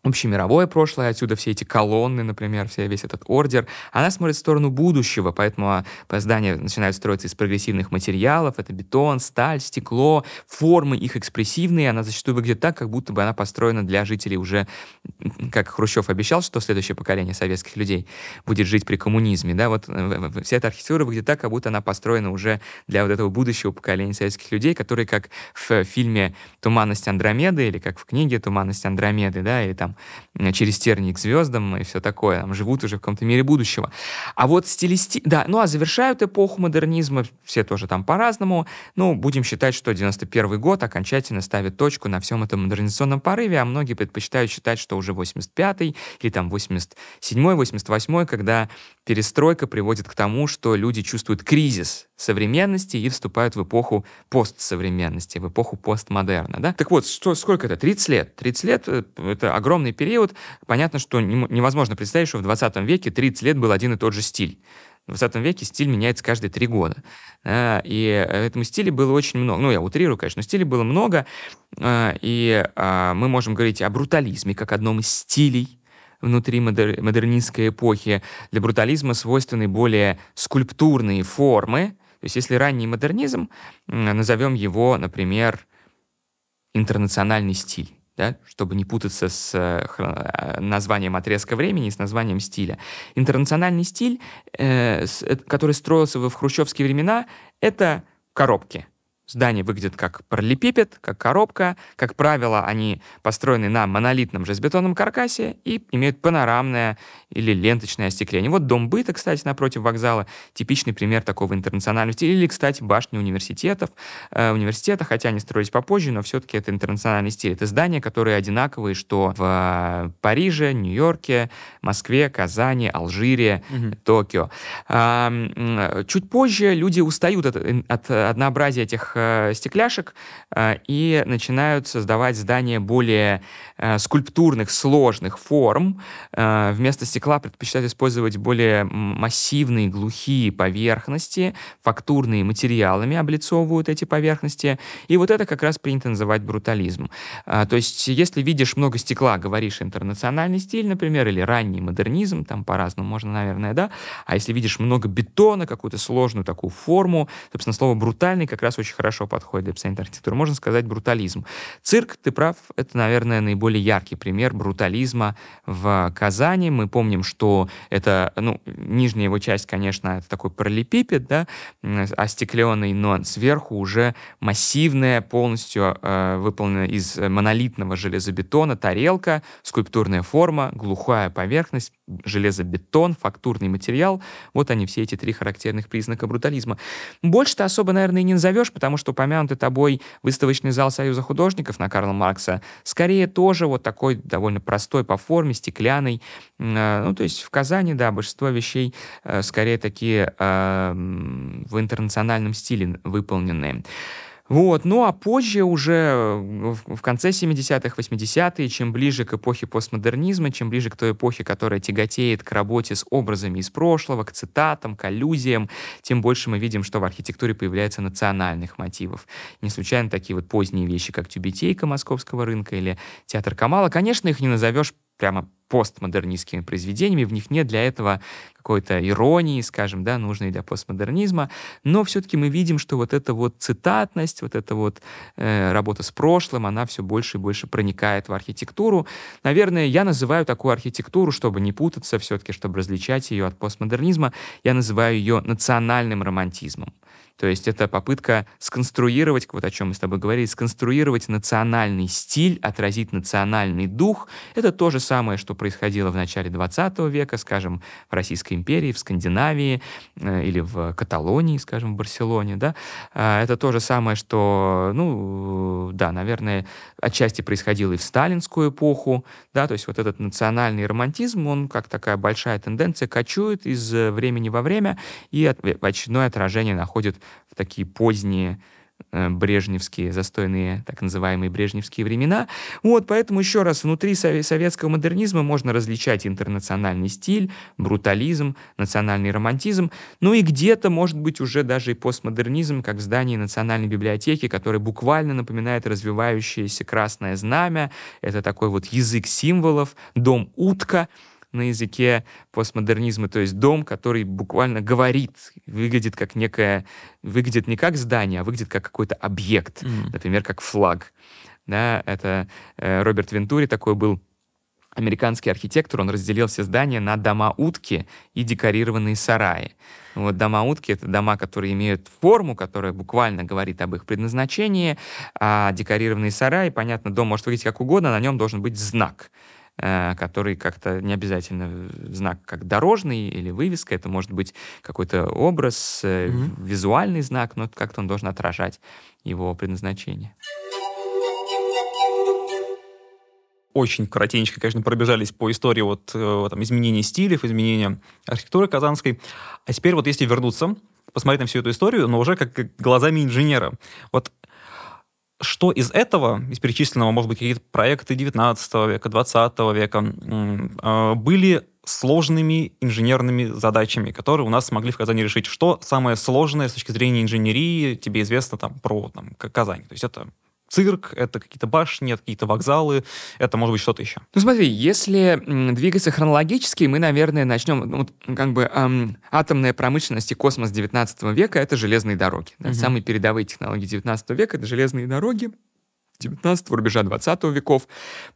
общемировое прошлое, отсюда все эти колонны, например, все, весь этот ордер, она смотрит в сторону будущего, поэтому а, здания начинают строиться из прогрессивных материалов, это бетон, сталь, стекло, формы их экспрессивные, она зачастую выглядит так, как будто бы она построена для жителей уже, как Хрущев обещал, что следующее поколение советских людей будет жить при коммунизме, да, вот э, вся эта архитектура выглядит так, как будто она построена уже для вот этого будущего поколения советских людей, которые, как в фильме «Туманность Андромеды» или как в книге «Туманность Андромеды», да, или там Э, через тернии к звездам и все такое, там, живут уже в каком-то мире будущего. А вот стилисти... Да, ну а завершают эпоху модернизма, все тоже там по-разному, ну, будем считать, что 91 год окончательно ставит точку на всем этом модернизационном порыве, а многие предпочитают считать, что уже 85-й или там 87-й, 88-й, когда перестройка приводит к тому, что люди чувствуют кризис современности и вступают в эпоху постсовременности, в эпоху постмодерна. Да? Так вот, что, сколько это? 30 лет. 30 лет э, — это огромный период. Понятно, что невозможно представить, что в 20 веке 30 лет был один и тот же стиль. В 20 веке стиль меняется каждые три года. Да, и этому стиле было очень много. Ну, я утрирую, конечно, но стилей было много. А, и а, мы можем говорить о брутализме как одном из стилей внутри модер, модернистской эпохи. Для брутализма свойственны более скульптурные формы. То есть если ранний модернизм, назовем его, например, интернациональный стиль. Да, чтобы не путаться с э, названием отрезка времени и с названием стиля. Интернациональный стиль, э, э, который строился в хрущевские времена, это коробки. Здания выглядят как параллелепипед, как коробка. Как правило, они построены на монолитном железобетонном каркасе и имеют панорамное или ленточное остекление. Вот дом быта, кстати, напротив вокзала, типичный пример такого интернационального стиля. Или, кстати, башни университетов. Э, университета, хотя они строились попозже, но все-таки это интернациональный стиль. Это здания, которые одинаковые, что в Париже, Нью-Йорке, Москве, Казани, Алжире, угу. Токио. А, чуть позже люди устают от, от однообразия этих э, стекляшек э, и начинают создавать здания более э, скульптурных, сложных форм. Э, вместо стекла предпочитают использовать более массивные, глухие поверхности, фактурные материалами облицовывают эти поверхности. И вот это как раз принято называть брутализм. Э, то есть, если видишь много стекла, говоришь интернациональный стиль, например, или ранний модернизм, там по-разному можно, наверное, да. А если видишь много бетона, какую-то сложную такую форму, собственно, слово брутальный как раз очень хорошо подходит для описания архитектуры. Можно сказать брутализм. Цирк, ты прав, это, наверное, наиболее яркий пример брутализма в Казани. Мы помним, что это, ну, нижняя его часть, конечно, это такой параллелепипед, да, остекленный, но сверху уже массивная, полностью э, выполненная из монолитного железобетона тарелка, скульптурная форма, глухая поверхность, железобетон, фактурный материал. Вот они, все эти три характерных признака брутализма. Больше-то особо, наверное, и не назовешь, потому что упомянутый тобой выставочный зал Союза художников на Карла Маркса скорее тоже вот такой довольно простой по форме, стеклянный. Э, ну, то есть в Казани, да, большинство вещей э, скорее такие э, в интернациональном стиле выполненные. Вот. Ну а позже, уже э, в конце 70-х, 80-е, чем ближе к эпохе постмодернизма, чем ближе к той эпохе, которая тяготеет к работе с образами из прошлого, к цитатам, к аллюзиям, тем больше мы видим, что в архитектуре появляется национальных мотивов. Не случайно такие вот поздние вещи, как тюбетейка московского рынка или театр Камала. Конечно, их не назовешь прямо постмодернистскими произведениями, в них нет для этого какой-то иронии, скажем, да, нужной для постмодернизма, но все-таки мы видим, что вот эта вот цитатность, вот эта вот э, работа с прошлым, она все больше и больше проникает в архитектуру. Наверное, я называю такую архитектуру, чтобы не путаться все-таки, чтобы различать ее от постмодернизма, я называю ее национальным романтизмом. То есть это попытка сконструировать, вот о чем мы с тобой говорили, сконструировать национальный стиль, отразить национальный дух. Это то же самое, что происходило в начале 20 века, скажем, в Российской империи, в Скандинавии э, или в Каталонии, скажем, в Барселоне. Да? Э, это то же самое, что, ну, да, наверное, отчасти происходило и в сталинскую эпоху. Да? То есть вот этот национальный романтизм, он как такая большая тенденция кочует из времени во время и очередное отражение находит в такие поздние э, брежневские, застойные, так называемые брежневские времена. Вот, поэтому еще раз, внутри советского модернизма можно различать интернациональный стиль, брутализм, национальный романтизм, ну и где-то, может быть, уже даже и постмодернизм, как в здании Национальной библиотеки, который буквально напоминает развивающееся красное знамя. Это такой вот язык символов, дом утка, на языке постмодернизма, то есть дом, который буквально говорит, выглядит как некое, выглядит не как здание, а выглядит как какой-то объект, mm. например, как флаг. Да, это э, Роберт Вентури такой был американский архитектор, он разделил все здания на дома-утки и декорированные сараи. Вот дома-утки — это дома, которые имеют форму, которая буквально говорит об их предназначении, а декорированные сараи, понятно, дом может выглядеть как угодно, на нем должен быть знак — который как-то не обязательно знак как дорожный или вывеска, это может быть какой-то образ, mm-hmm. визуальный знак, но как-то он должен отражать его предназначение. Очень коротенько, конечно, пробежались по истории вот э, там, изменения стилей, изменения архитектуры казанской. А теперь вот если вернуться, посмотреть на всю эту историю, но уже как глазами инженера. Вот что из этого, из перечисленного, может быть, какие-то проекты 19 века, 20 века, а, были сложными инженерными задачами, которые у нас смогли в Казани решить. Что самое сложное с точки зрения инженерии тебе известно там про там, Казань? То есть это цирк, это какие-то башни, это какие-то вокзалы, это может быть что-то еще. Ну смотри, если двигаться хронологически, мы, наверное, начнем, ну, как бы эм, атомная промышленность и космос 19 века — это железные дороги. Да? Угу. Самые передовые технологии 19 века — это железные дороги. 19 рубежа 20 веков,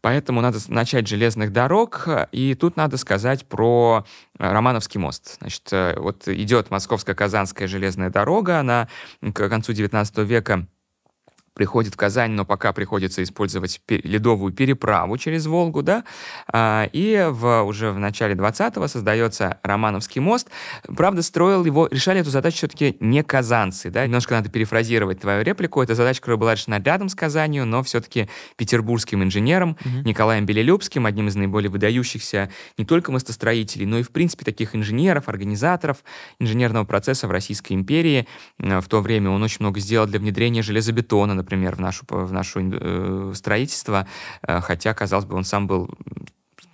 поэтому надо начать железных дорог, и тут надо сказать про э, Романовский мост. Значит, э, вот идет Московско-Казанская железная дорога, она к концу 19 века приходит в Казань, но пока приходится использовать ледовую переправу через Волгу, да, а, и в, уже в начале 20-го создается Романовский мост. Правда, строил его, решали эту задачу все-таки не казанцы, да, немножко надо перефразировать твою реплику, эта задача, которая была решена рядом с Казанью, но все-таки петербургским инженером mm-hmm. Николаем Белелюбским, одним из наиболее выдающихся не только мостостроителей, но и, в принципе, таких инженеров, организаторов инженерного процесса в Российской империи. В то время он очень много сделал для внедрения железобетона, например, в нашу, в нашу э, строительство, э, хотя, казалось бы, он сам был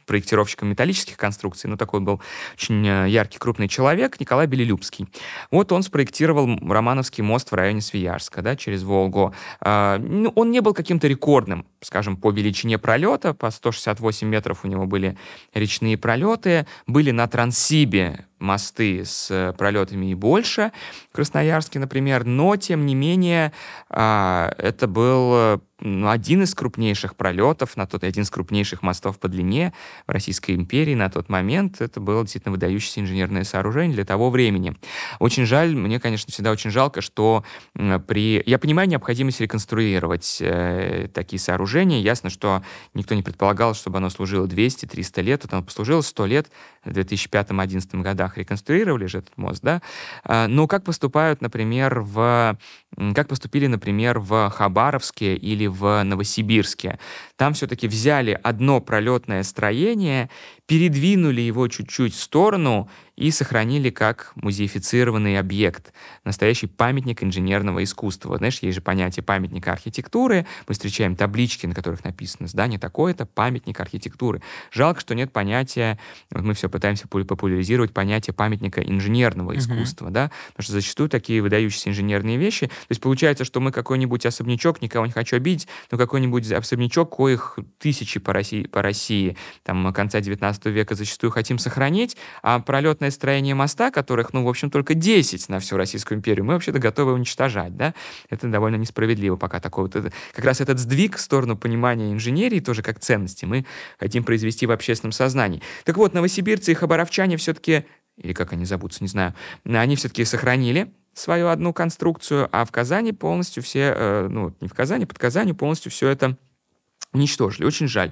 проектировщиком металлических конструкций, ну, такой был очень э, яркий, крупный человек, Николай Белелюбский. Вот он спроектировал Романовский мост в районе Свияжска, да, через Волгу. А, ну, он не был каким-то рекордным, скажем, по величине пролета, по 168 метров у него были речные пролеты, были на Транссибе мосты с э, пролетами и больше, Красноярске, например, но, тем не менее, а, это был ну, один из крупнейших пролетов, на тот, один из крупнейших мостов по длине в Российской империи на тот момент. Это было действительно выдающееся инженерное сооружение для того времени. Очень жаль, мне, конечно, всегда очень жалко, что при... Я понимаю необходимость реконструировать э, такие сооружения. Ясно, что никто не предполагал, чтобы оно служило 200-300 лет. Вот оно послужило 100 лет в 2005-2011 годах. Реконструировали же этот мост, да? А, но как поступают, например, в... Как поступили, например, в Хабаровске или в Новосибирске. Там все-таки взяли одно пролетное строение, передвинули его чуть-чуть в сторону и сохранили как музеифицированный объект, настоящий памятник инженерного искусства. Знаешь, есть же понятие памятника архитектуры, мы встречаем таблички, на которых написано здание такое-то, памятник архитектуры. Жалко, что нет понятия, вот мы все пытаемся популяризировать понятие памятника инженерного искусства, uh-huh. да, потому что зачастую такие выдающиеся инженерные вещи, то есть получается, что мы какой-нибудь особнячок, никого не хочу обидеть, но какой-нибудь особнячок, коих тысячи по России, по России там, конца 19 века зачастую хотим сохранить, а пролетное строение моста, которых, ну, в общем, только 10 на всю Российскую империю, мы вообще-то готовы уничтожать, да? Это довольно несправедливо пока такой вот... Как раз этот сдвиг в сторону понимания инженерии тоже как ценности мы хотим произвести в общественном сознании. Так вот, новосибирцы и хабаровчане все-таки, или как они зовутся, не знаю, они все-таки сохранили свою одну конструкцию, а в Казани полностью все, э, ну, не в Казани, под Казанью полностью все это уничтожили. Очень жаль.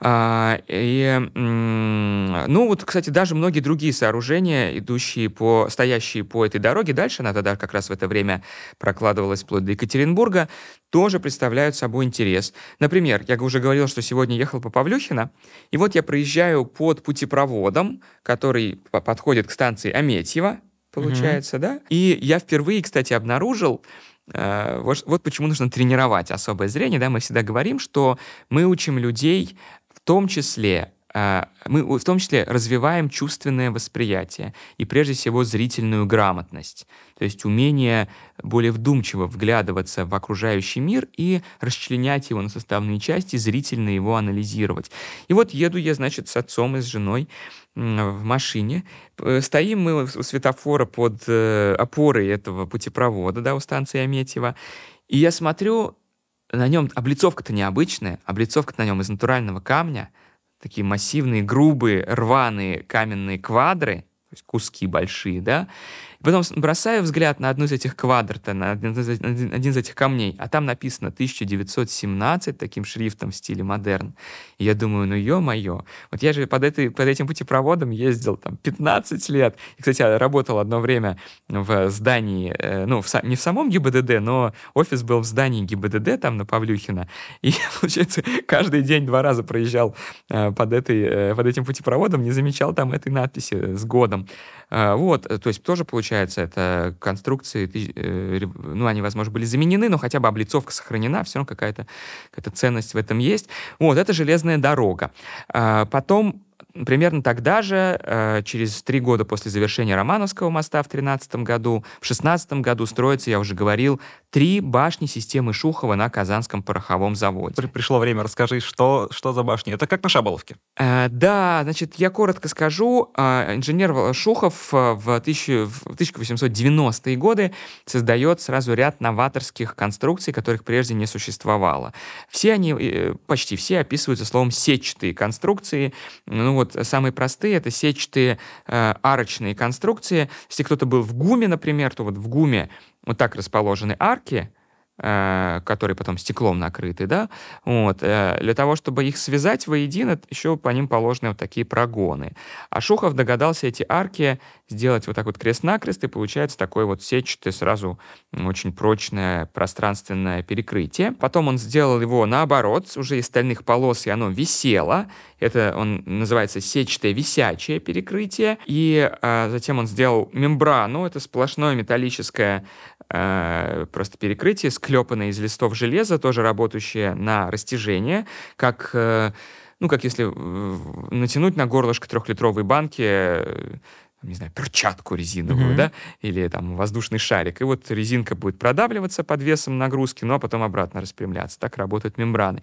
А, и, ну вот, кстати, даже многие другие сооружения, идущие по, стоящие по этой дороге, дальше она тогда как раз в это время прокладывалась вплоть до Екатеринбурга, тоже представляют собой интерес. Например, я уже говорил, что сегодня ехал по Павлюхина, и вот я проезжаю под путепроводом, который подходит к станции Аметьева, получается, mm-hmm. да? И я впервые, кстати, обнаружил, вот, вот почему нужно тренировать особое зрение. Да? Мы всегда говорим, что мы учим людей в том числе э, мы в том числе развиваем чувственное восприятие и прежде всего зрительную грамотность, то есть умение более вдумчиво вглядываться в окружающий мир и расчленять его на составные части, зрительно его анализировать. И вот еду я, значит, с отцом и с женой в машине. Э, стоим мы у светофора под э, опорой этого путепровода, да, у станции Аметьева. И я смотрю, на нем облицовка-то необычная, облицовка на нем из натурального камня, такие массивные, грубые, рваные каменные квадры, то есть куски большие, да, Потом бросаю взгляд на одну из этих квадрата, на один из, этих камней, а там написано 1917 таким шрифтом в стиле модерн. И я думаю, ну ё-моё, вот я же под, этой, под этим путепроводом ездил там 15 лет. И, кстати, я работал одно время в здании, э, ну, в, не в самом ГИБДД, но офис был в здании ГИБДД там на Павлюхина. И получается, каждый день два раза проезжал э, под, этой, э, под этим путепроводом, не замечал там этой надписи с годом. А, вот, то есть тоже получается, это конструкции, э, ну, они, возможно, были заменены, но хотя бы облицовка сохранена, все равно какая-то какая ценность в этом есть. Вот, это железная дорога. А, потом Примерно тогда же, э, через три года после завершения Романовского моста в 13 году, в 16 году строится, я уже говорил, три башни системы Шухова на Казанском пороховом заводе. Пришло время, расскажи, что, что за башни? Это как на Шаболовке? Э, да, значит, я коротко скажу. Э, инженер Шухов в, тысячу, в 1890-е годы создает сразу ряд новаторских конструкций, которых прежде не существовало. Все они, почти все описываются словом сетчатые конструкции. Ну вот самые простые — это сетчатые э, арочные конструкции. Если кто-то был в ГУМе, например, то вот в ГУМе вот так расположены арки, Э, которые потом стеклом накрыты, да, вот, э, для того, чтобы их связать воедино, еще по ним положены вот такие прогоны. А Шухов догадался эти арки сделать вот так вот крест-накрест, и получается такое вот сетчатое, сразу очень прочное пространственное перекрытие. Потом он сделал его наоборот, уже из стальных полос, и оно висело. Это он называется сетчатое висячее перекрытие. И а, затем он сделал мембрану, это сплошное металлическое Э, просто перекрытие, склепанное из листов железа, тоже работающее на растяжение, как, э, ну, как если натянуть на горлышко трехлитровой банки э, не знаю, перчатку резиновую, mm-hmm. да, или там воздушный шарик. И вот резинка будет продавливаться под весом нагрузки, но потом обратно распрямляться. Так работают мембраны.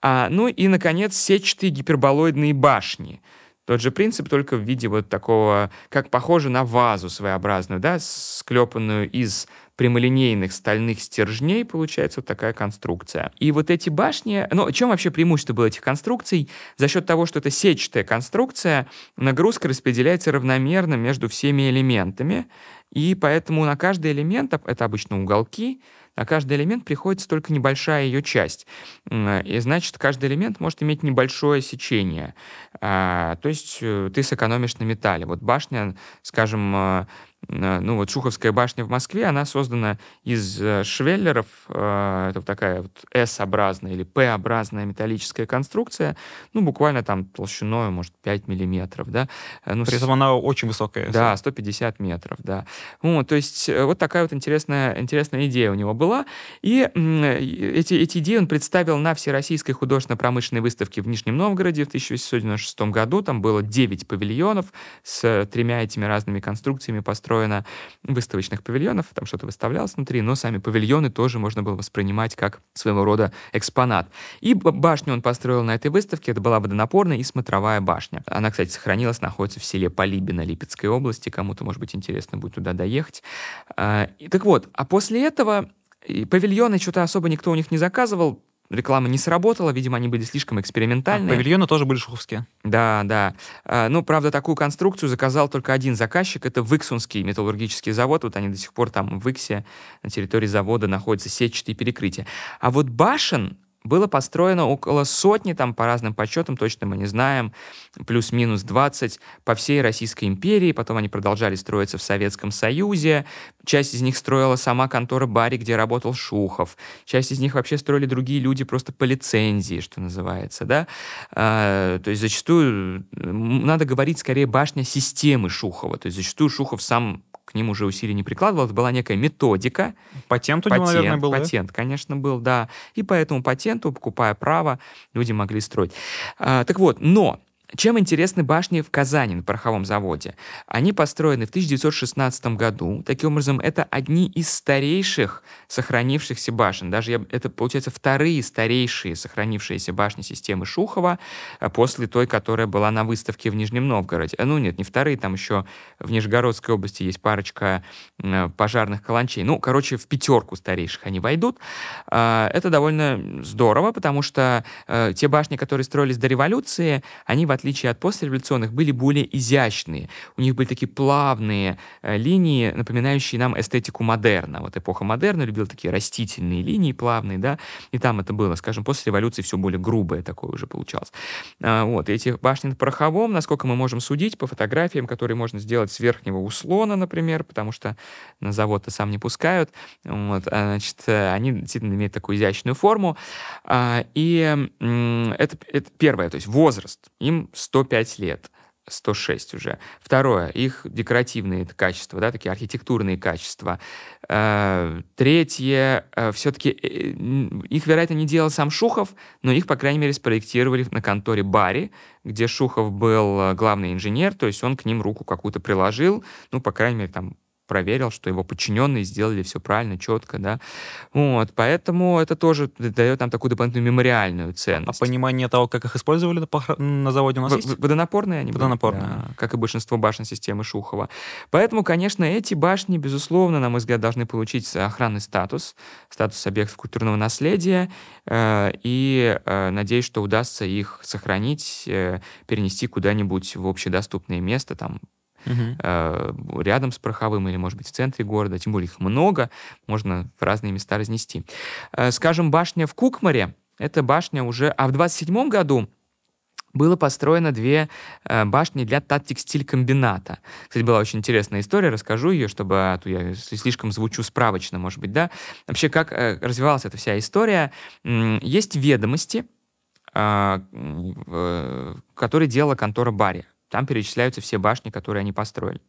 А, ну и, наконец, сетчатые гиперболоидные башни. Тот же принцип, только в виде вот такого, как похоже на вазу своеобразную, да, склепанную из прямолинейных стальных стержней получается вот такая конструкция. И вот эти башни, ну, чем вообще преимущество было этих конструкций? За счет того, что это сетчатая конструкция, нагрузка распределяется равномерно между всеми элементами, и поэтому на каждый элемент, это обычно уголки, на каждый элемент приходится только небольшая ее часть. И значит, каждый элемент может иметь небольшое сечение. А, то есть э, ты сэкономишь на металле. Вот башня, скажем, э, ну вот Шуховская башня в Москве, она создана из э, швеллеров, э, это такая вот S-образная или P-образная металлическая конструкция, ну буквально там толщиной, может, 5 миллиметров, да. Э, ну, При этом с... она очень высокая. Да, 150 метров, да. Ну, то есть вот такая вот интересная, интересная идея у него была, и эти, эти идеи он представил на Всероссийской художественно-промышленной выставке в Нижнем Новгороде в 1896 году, там было 9 павильонов с тремя этими разными конструкциями построенными построено выставочных павильонов, там что-то выставлялось внутри, но сами павильоны тоже можно было воспринимать как своего рода экспонат. И башню он построил на этой выставке, это была водонапорная и смотровая башня. Она, кстати, сохранилась, находится в селе Полибино Липецкой области, кому-то, может быть, интересно будет туда доехать. А, так вот, а после этого павильоны что-то особо никто у них не заказывал, реклама не сработала, видимо, они были слишком экспериментальные. А павильоны тоже были шуховские. Да, да. А, ну, правда, такую конструкцию заказал только один заказчик, это Выксунский металлургический завод, вот они до сих пор там в Иксе, на территории завода находятся сетчатые перекрытия. А вот башен было построено около сотни, там по разным подсчетам, точно мы не знаем, плюс-минус 20 по всей Российской империи, потом они продолжали строиться в Советском Союзе, часть из них строила сама контора Барри, где работал Шухов, часть из них вообще строили другие люди просто по лицензии, что называется, да, а, то есть зачастую надо говорить скорее башня системы Шухова, то есть зачастую Шухов сам к ним уже усилий не прикладывал, это была некая методика. Патент у него, патент, наверное, был, Патент, да? конечно, был, да. И по этому патенту, покупая право, люди могли строить. А, так вот, но чем интересны башни в Казани на пороховом заводе? Они построены в 1916 году. Таким образом, это одни из старейших сохранившихся башен. Даже я, это, получается, вторые старейшие сохранившиеся башни системы Шухова а, после той, которая была на выставке в Нижнем Новгороде. Ну, нет, не вторые, там еще в Нижегородской области есть парочка пожарных каланчей. Ну, короче, в пятерку старейших они войдут. А, это довольно здорово, потому что э, те башни, которые строились до революции, они, в отличие от послереволюционных, были более изящные. У них были такие плавные э, линии, напоминающие нам эстетику модерна. Вот эпоха модерна любила такие растительные линии плавные, да, и там это было, скажем, после революции все более грубое такое уже получалось. А, вот, эти башни на пороховом, насколько мы можем судить по фотографиям, которые можно сделать с верхнего услона, например, потому что на завод-то сам не пускают, вот, а, значит, э, они действительно имеют такую изящную форму, а, и это, это первое, то есть возраст, им 105 лет. 106 уже. Второе, их декоративные качества, да, такие архитектурные качества. Э, третье, э, все-таки э, их, вероятно, не делал сам Шухов, но их, по крайней мере, спроектировали на конторе Барри, где Шухов был главный инженер, то есть он к ним руку какую-то приложил, ну, по крайней мере, там проверил, что его подчиненные сделали все правильно, четко, да. Вот, поэтому это тоже дает нам такую дополнительную мемориальную а ценность. А понимание того, как их использовали на заводе у нас есть? Водонапорные они Водонапорные. Были, да, как и большинство башен системы Шухова. Поэтому, конечно, эти башни, безусловно, на мой взгляд, должны получить охранный статус, статус объектов культурного наследия, э, и э, надеюсь, что удастся их сохранить, э, перенести куда-нибудь в общедоступное место, там, угу. рядом с Пороховым или, может быть, в центре города. Тем более их много, можно в разные места разнести. Скажем, башня в Кукмаре, это башня уже... А в 27 году было построено две э, башни для Таттекстилькомбината. Кстати, была очень интересная история, расскажу ее, чтобы а то я слишком звучу справочно, может быть, да. Вообще, как э, развивалась эта вся история. Есть ведомости, э, э, которые делала контора Барри. Там перечисляются все башни, которые они построили.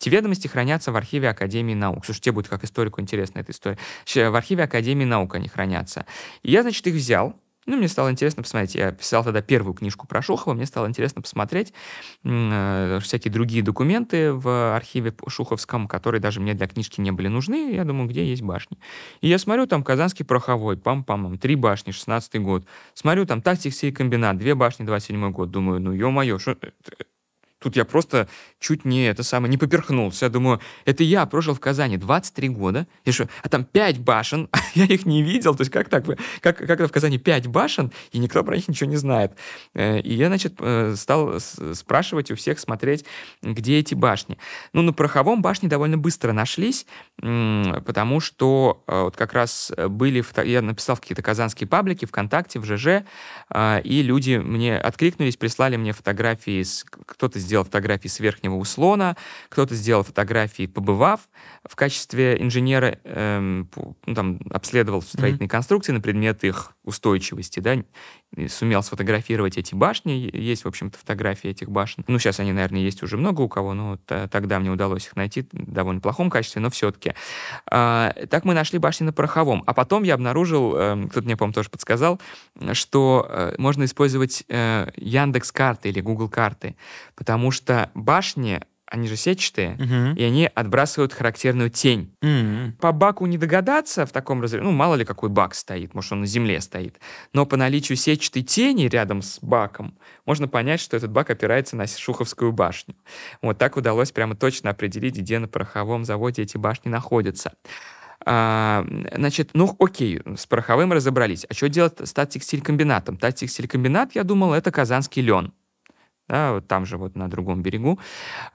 Эти ведомости хранятся в архиве Академии наук. Слушай, тебе будет как историку интересна эта история. В архиве Академии наук они хранятся. И я, значит, их взял, ну, мне стало интересно посмотреть. Я писал тогда первую книжку про Шухова, мне стало интересно посмотреть э, всякие другие документы в архиве Шуховском, которые даже мне для книжки не были нужны. Я думаю, где есть башни. И я смотрю, там Казанский пороховой, пам-пам, три башни, 16 год. Смотрю, там Тактиксий комбинат, две башни, 27 год. Думаю, ну, ё-моё, что Тут я просто чуть не это самое, не поперхнулся. Я думаю, это я прожил в Казани 23 года, и что, а там 5 башен, а я их не видел. То есть как так? Как, как это в Казани 5 башен, и никто про них ничего не знает. Э, и я, значит, э, стал спрашивать у всех, смотреть, где эти башни. Ну, на Пороховом башни довольно быстро нашлись, потому что э, вот как раз были, я написал в какие-то казанские паблики, ВКонтакте, в ЖЖ, и люди мне откликнулись, прислали мне фотографии, кто-то сделал фотографии с верхнего услона, кто-то сделал фотографии, побывав в качестве инженера, эм, ну, там, обследовал строительные mm-hmm. конструкции на предмет их устойчивости, да, сумел сфотографировать эти башни, есть, в общем-то, фотографии этих башен. Ну, сейчас они, наверное, есть уже много у кого, но тогда мне удалось их найти в довольно плохом качестве, но все-таки. А, так мы нашли башни на Пороховом. А потом я обнаружил, э, кто-то мне, по-моему, тоже подсказал, что э, можно использовать э, Яндекс карты или Google карты, потому что башни они же сетчатые, uh-huh. и они отбрасывают характерную тень. Uh-huh. По баку не догадаться в таком разрезе, ну, мало ли какой бак стоит, может, он на земле стоит, но по наличию сетчатой тени рядом с баком можно понять, что этот бак опирается на Шуховскую башню. Вот так удалось прямо точно определить, где на пороховом заводе эти башни находятся. А, значит, ну окей, с пороховым разобрались. А что делать с Таттекстилькомбинатом? Таттекстилькомбинат, я думал, это казанский лен да, вот там же вот на другом берегу.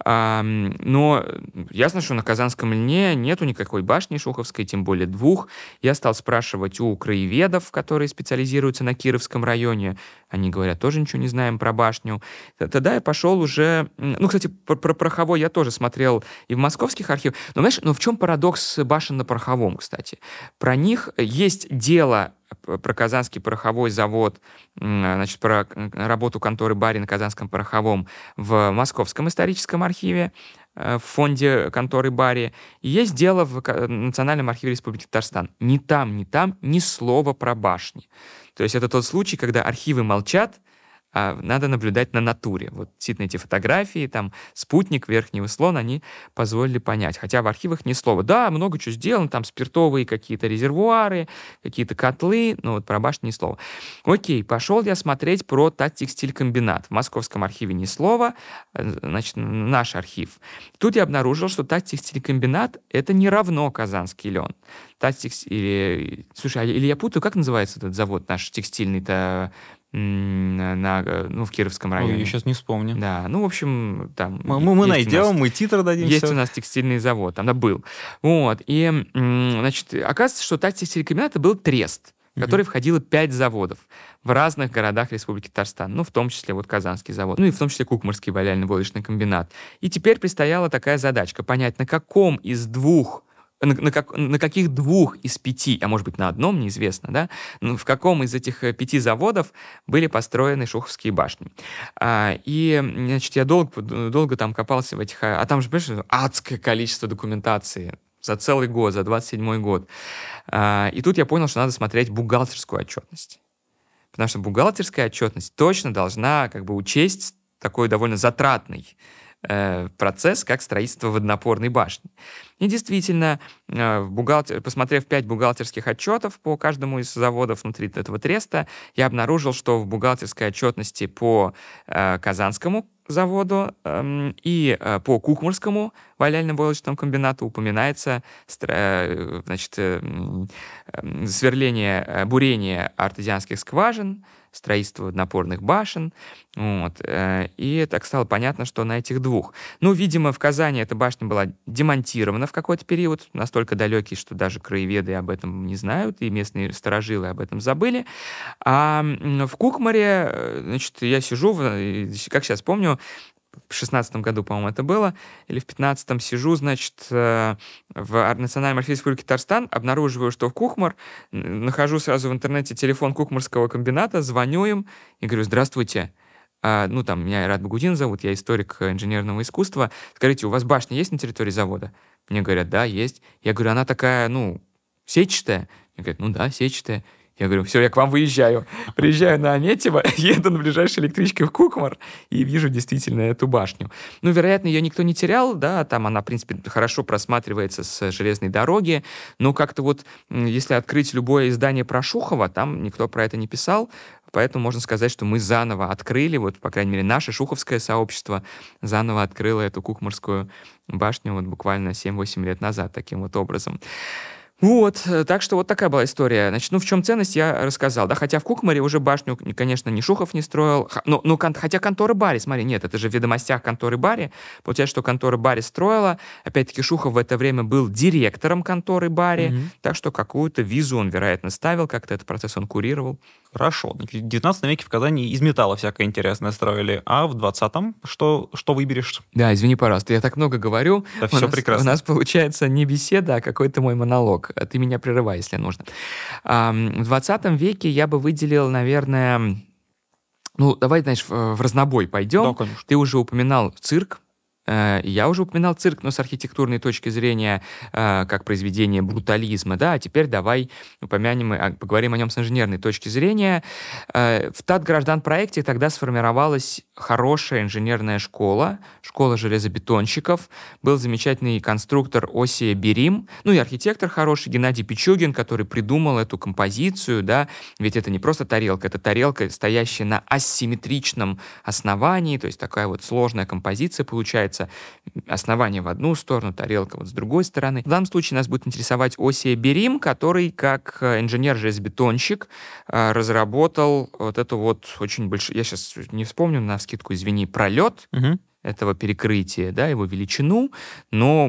А, но ясно, что на Казанском льне нету никакой башни Шуховской, тем более двух. Я стал спрашивать у краеведов, которые специализируются на Кировском районе. Они говорят, тоже ничего не знаем про башню. Тогда я пошел уже... Ну, кстати, про, про Пороховой я тоже смотрел и в московских архивах. Но, знаешь, ну в чем парадокс башен на Пороховом, кстати? Про них есть дело про Казанский пороховой завод, значит, про работу конторы Барри на Казанском пороховом в Московском историческом архиве, э, в фонде конторы Барри. Есть дело в Национальном архиве Республики Татарстан. Ни там, ни там ни слова про башни. То есть это тот случай, когда архивы молчат, а надо наблюдать на натуре. Вот действительно эти фотографии, там спутник, верхний слон, они позволили понять. Хотя в архивах ни слова. Да, много чего сделано, там спиртовые какие-то резервуары, какие-то котлы, но вот про башню ни слова. Окей, пошел я смотреть про Тактекстилькомбинат. В московском архиве ни слова, э, значит, наш архив. Тут я обнаружил, что Тактекстилькомбинат — это не равно Казанский лен. Тактикс или... Слушай, а, или я путаю, как называется этот завод наш текстильный-то на, ну, в Кировском районе. Ой, я сейчас не вспомню. Да, ну, в общем, там... Мы, мы найдем, нас, мы титр дадим. Есть все. у нас текстильный завод, там, да, был. Вот, и, значит, оказывается, что так текстильный был трест, в который входило пять заводов в разных городах Республики Татарстан, ну, в том числе вот Казанский завод, ну, и в том числе Кукмарский валяльно-водочный комбинат. И теперь предстояла такая задачка, понять, на каком из двух на, на, как, на каких двух из пяти, а может быть на одном, неизвестно, да, ну, в каком из этих э, пяти заводов были построены Шуховские башни. А, и, значит, я долго, долго там копался в этих... А, а там же, понимаешь, адское количество документации за целый год, за 27 год. А, и тут я понял, что надо смотреть бухгалтерскую отчетность. Потому что бухгалтерская отчетность точно должна как бы учесть такой довольно затратный э, процесс, как строительство водонапорной башни. И действительно, э, бухгалтер... посмотрев пять бухгалтерских отчетов по каждому из заводов внутри этого треста, я обнаружил, что в бухгалтерской отчетности по э, Казанскому заводу э, и э, по Кукмурскому валяльно-войлочному комбинату упоминается э, значит, э, э, сверление, бурение артезианских скважин, строительство напорных башен. Вот. Э, и так стало понятно, что на этих двух. Ну, видимо, в Казани эта башня была демонтирована в какой-то период, настолько далекий, что даже краеведы об этом не знают, и местные сторожилы об этом забыли. А в Кукмаре, э, значит, я сижу, как сейчас помню, в шестнадцатом году, по-моему, это было, или в пятнадцатом сижу, значит, э, в Национальной морской республике Татарстан, обнаруживаю, что в Кухмар, нахожу сразу в интернете телефон Кухмарского комбината, звоню им и говорю, здравствуйте, а, ну, там, меня Рад Багудин зовут, я историк инженерного искусства. Скажите, у вас башня есть на территории завода? Мне говорят, да, есть. Я говорю, она такая, ну, сетчатая? Мне говорят, ну да, сетчатая. Я говорю, все, я к вам выезжаю. Приезжаю на Аметьево, еду на ближайшей электричке в Кукмар и вижу действительно эту башню. Ну, вероятно, ее никто не терял, да, там она, в принципе, хорошо просматривается с железной дороги, но как-то вот, если открыть любое издание про Шухова, там никто про это не писал, Поэтому можно сказать, что мы заново открыли, вот, по крайней мере, наше шуховское сообщество заново открыло эту Кукмарскую башню вот буквально 7-8 лет назад таким вот образом. Вот, э, так что вот такая была история. Значит, ну в чем ценность, я рассказал, да, хотя в Кукмаре уже башню, конечно, не Шухов не строил, ну, ну хотя конторы Барри, смотри, нет, это же в ведомостях конторы Барри, получается, что контора Барри строила, опять-таки Шухов в это время был директором конторы Барри, mm-hmm. так что какую-то визу он, вероятно, ставил, как-то этот процесс он курировал. Хорошо. В 19 веке в Казани из металла всякое интересное строили, а в 20-м что, что выберешь? Да, извини, пожалуйста, я так много говорю. Да, все нас, прекрасно. У нас получается не беседа, а какой-то мой монолог. Ты меня прерывай, если нужно. В 20 веке я бы выделил, наверное... Ну, давай, знаешь, в, разнобой пойдем. Да, конечно. Ты уже упоминал цирк, я уже упоминал цирк, но с архитектурной точки зрения, э, как произведение брутализма, да, а теперь давай упомянем, и поговорим о нем с инженерной точки зрения. Э, в Татграждан проекте тогда сформировалась хорошая инженерная школа, школа железобетонщиков, был замечательный конструктор Осия Берим, ну и архитектор хороший Геннадий Пичугин, который придумал эту композицию, да, ведь это не просто тарелка, это тарелка, стоящая на асимметричном основании, то есть такая вот сложная композиция получается, получается основание в одну сторону, тарелка вот с другой стороны. В данном случае нас будет интересовать Осия Берим, который как э, инженер-железобетонщик э, разработал вот эту вот очень большую, я сейчас не вспомню на скидку, извини, пролет, угу этого перекрытия, да, его величину, но,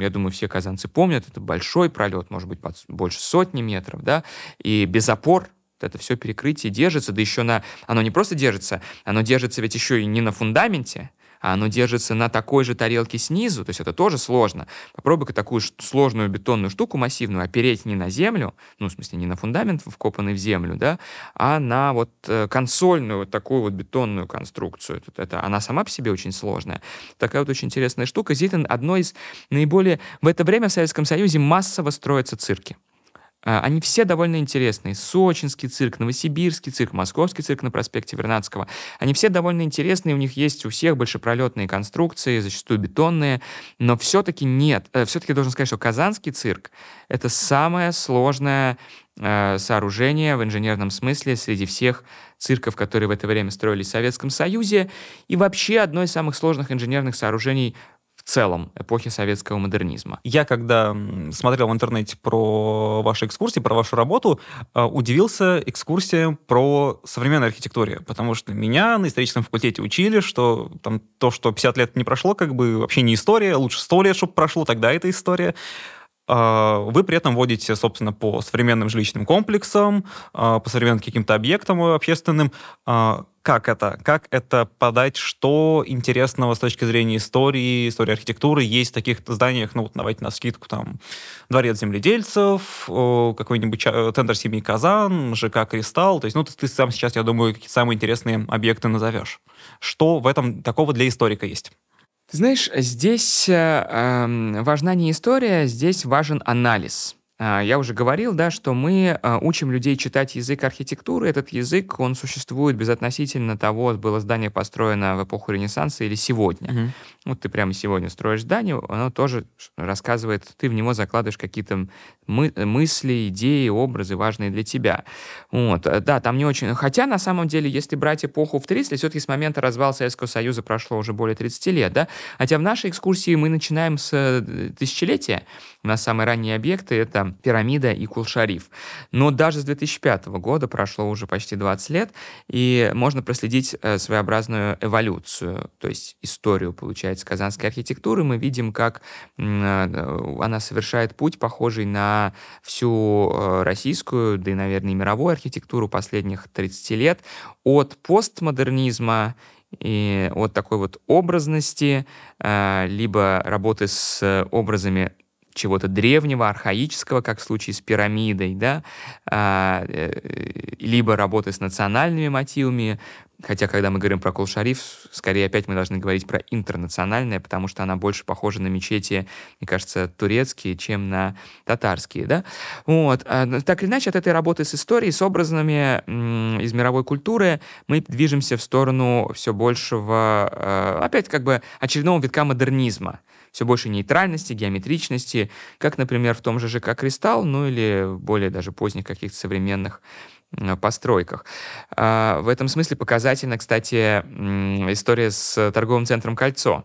я думаю, все казанцы помнят, это большой пролет, может быть, больше сотни метров, да, и без опор это все перекрытие держится, да еще на... Оно не просто держится, оно держится ведь еще и не на фундаменте, оно держится на такой же тарелке снизу, то есть это тоже сложно. Попробуй-ка такую сложную бетонную штуку массивную опереть не на землю, ну, в смысле, не на фундамент, вкопанный в землю, да, а на вот э, консольную вот такую вот бетонную конструкцию. Тут это, она сама по себе очень сложная. Такая вот очень интересная штука. Зитин одно из наиболее... В это время в Советском Союзе массово строятся цирки. А, они все довольно интересные. Сочинский цирк, Новосибирский цирк, Московский цирк на проспекте Вернадского. Они все довольно интересные, у них есть у всех большепролетные конструкции, зачастую бетонные, но все-таки нет. Э, все-таки должен сказать, что Казанский цирк — это самое сложное э, сооружение в инженерном смысле среди всех цирков, которые в это время строились в Советском Союзе, и вообще одно из самых сложных инженерных сооружений целом эпохи советского модернизма. Я, когда смотрел в интернете про ваши экскурсии, про вашу работу, э, удивился экскурсиям про современную архитектуру, потому что меня на историческом факультете учили, что там то, что 50 лет не прошло, как бы вообще не история, лучше 100 лет, чтобы прошло, тогда это история. А, вы при этом водите, собственно, по современным жилищным комплексам, а, по современным каким-то объектам общественным. А, как это? Как это подать? Что интересного с точки зрения истории, истории архитектуры есть в таких зданиях? Ну, вот давайте на скидку там Дворец земледельцев, какой-нибудь Тендер семьи Казан, ЖК Кристалл. То есть, ну, ты, ты сам сейчас, я думаю, какие самые интересные объекты назовешь. Что в этом такого для историка есть? Ты знаешь, здесь э, важна не история, здесь важен анализ. А, я уже говорил, да, что мы а, учим людей читать язык архитектуры. Этот язык, он существует безотносительно того, было здание построено в эпоху Ренессанса или сегодня. Угу. Вот ты прямо сегодня строишь здание, оно тоже рассказывает, ты в него закладываешь какие-то мы, мысли, идеи, образы, важные для тебя. Вот. Э, да, там не очень... Хотя, на самом деле, если брать эпоху в 30, все-таки с момента развала Советского Союза прошло уже более 30 лет, да? Хотя в нашей экскурсии мы начинаем с э, тысячелетия. У нас самые ранние объекты — это пирамида и Кул-Шариф. Но даже с 2005 года прошло уже почти 20 лет, и можно проследить э, своеобразную эволюцию, то есть историю, получается, казанской архитектуры. Мы видим, как она совершает путь, похожий на всю э, российскую, да и, наверное, и мировую архитектуру последних 30 лет от постмодернизма и от такой вот образности, э, либо работы с образами чего-то древнего, архаического, как в случае с пирамидой, да, а, э, либо работы с национальными мотивами, Хотя, когда мы говорим про Кул-Шариф, скорее опять мы должны говорить про интернациональное, потому что она больше похожа на мечети, мне кажется, турецкие, чем на татарские, да? Вот. А, так или иначе, от этой работы с историей, с образами из мировой культуры мы движемся в сторону все большего, а, опять как бы очередного витка модернизма все больше нейтральности, геометричности, как, например, в том же ЖК «Кристалл», ну или более даже поздних каких-то современных постройках. А, в этом смысле показательна, кстати, история с торговым центром «Кольцо»,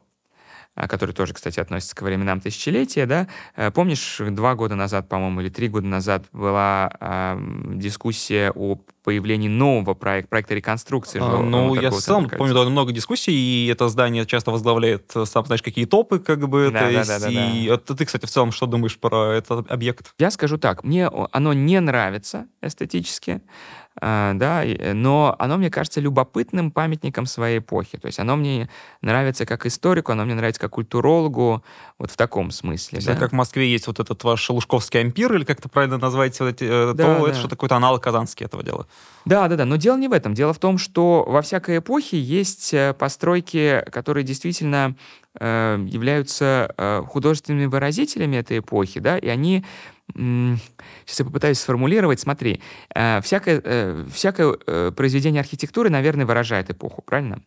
который тоже, кстати, относится к временам тысячелетия, да. Э, помнишь, два года назад, по-моему, или три года назад была э, дискуссия о появлении нового проекта, проекта реконструкции. А, ну, я сам помню довольно много дискуссий, и это здание часто возглавляет, э, сам знаешь, какие топы, как бы, да, то да, есть, да, да, и да. ты, кстати, в целом, что думаешь про этот объект? Я скажу так, мне оно не нравится эстетически, а, да, э, но оно мне кажется любопытным памятником своей эпохи. То есть оно мне нравится как историку, оно мне нравится как культурологу, вот в таком смысле. да? как в Москве есть вот этот ваш Лужковский ампир, или как это правильно назвать, вот эти, э, да, то да. это что-то какой-то аналог казанский этого дела. Да, да, да. Но дело не в этом. Дело в том, что во всякой эпохе есть э, постройки, которые действительно э, являются э, художественными выразителями этой эпохи, да, и они Сейчас я попытаюсь сформулировать. Смотри, э, всякое, э, всякое э, произведение архитектуры, наверное, выражает эпоху, правильно?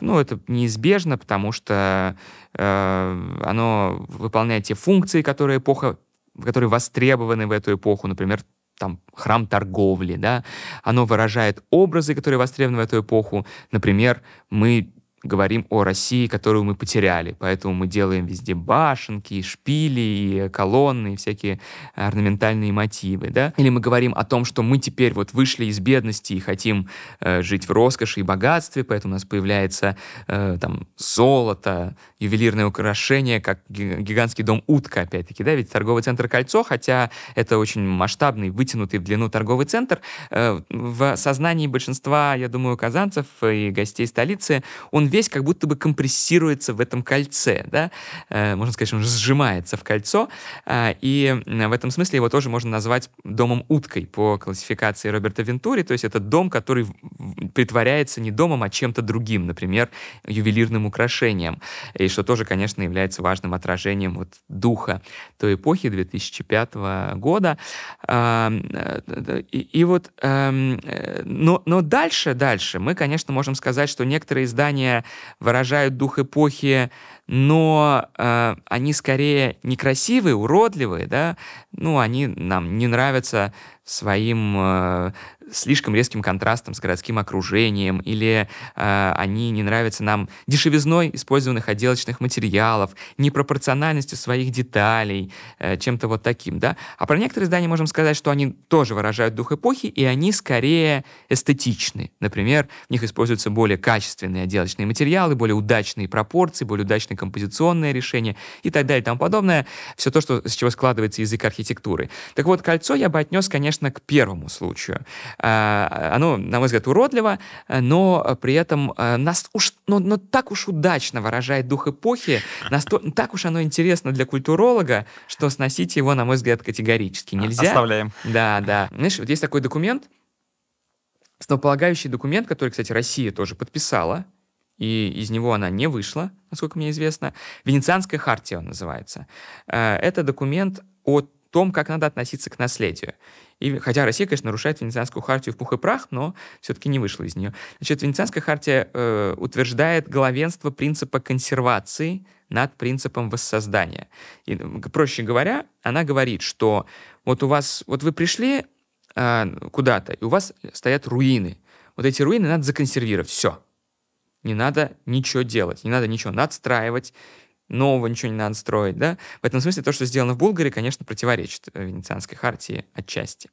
Ну, это неизбежно, потому что оно выполняет те функции, которые эпоха, которые востребованы в эту эпоху, например, там, храм торговли, да, оно выражает образы, которые востребованы в эту эпоху. Например, мы говорим о России, которую мы потеряли. Поэтому мы делаем везде башенки, шпили, колонны, всякие орнаментальные мотивы. Да? Или мы говорим о том, что мы теперь вот вышли из бедности и хотим э, жить в роскоши и богатстве, поэтому у нас появляется э, там золото, ювелирное украшение, как гигантский дом утка, опять-таки, да, ведь торговый центр «Кольцо», хотя это очень масштабный, вытянутый в длину торговый центр, э, в сознании большинства, я думаю, казанцев и гостей столицы он весь как будто бы компрессируется в этом кольце, да, э, можно сказать, что он сжимается в кольцо, э, и в этом смысле его тоже можно назвать домом-уткой по классификации Роберта Вентури, то есть это дом, который притворяется не домом, а чем-то другим, например, ювелирным украшением, и что тоже, конечно, является важным отражением вот духа той эпохи 2005 года. Э, и, и вот, эм, э, но, но дальше, дальше мы, конечно, можем сказать, что некоторые издания выражают дух эпохи, но э, они скорее некрасивые, уродливые, да, ну, они нам не нравятся своим э, слишком резким контрастом с городским окружением, или э, они не нравятся нам дешевизной использованных отделочных материалов, непропорциональностью своих деталей, э, чем-то вот таким, да. А про некоторые здания можем сказать, что они тоже выражают дух эпохи, и они скорее эстетичны. Например, в них используются более качественные отделочные материалы, более удачные пропорции, более удачные композиционные решения и так далее и тому подобное. Все то, что, с чего складывается язык архитектуры. Так вот, кольцо я бы отнес, конечно, к первому случаю. А, оно, на мой взгляд, уродливо, но при этом а, нас уж, но, но так уж удачно выражает дух эпохи, настолько, так уж оно интересно для культуролога, что сносить его, на мой взгляд, категорически нельзя. Оставляем. Да, да. Знаешь, вот есть такой документ, основополагающий документ, который, кстати, Россия тоже подписала, и из него она не вышла, насколько мне известно. Венецианская хартия он называется. Это документ о том, как надо относиться к наследию. И, хотя Россия, конечно, нарушает Венецианскую хартию в пух и прах, но все-таки не вышла из нее. Значит, Венецианская хартия э, утверждает главенство принципа консервации над принципом воссоздания. И, проще говоря, она говорит, что вот у вас, вот вы пришли э, куда-то, и у вас стоят руины. Вот эти руины надо законсервировать. Все. Не надо ничего делать, не надо ничего надстраивать, нового ничего не надо строить, да. В этом смысле то, что сделано в Булгаре, конечно, противоречит э, Венецианской хартии отчасти.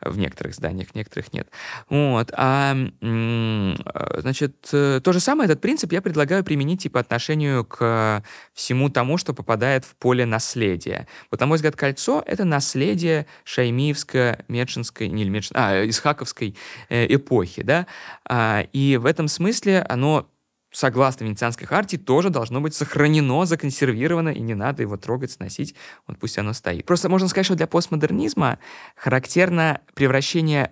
В некоторых зданиях, в некоторых нет. Вот. А, э, значит, э, то же самое, этот принцип я предлагаю применить и по отношению к всему тому, что попадает в поле наследия. Вот, на мой взгляд, кольцо — это наследие шаймиевско-меджинской, не Меджин, а, исхаковской эпохи, да. А, и в этом смысле оно согласно Венецианской хартии, тоже должно быть сохранено, законсервировано, и не надо его трогать, сносить, вот пусть оно стоит. Просто можно сказать, что для постмодернизма характерно превращение,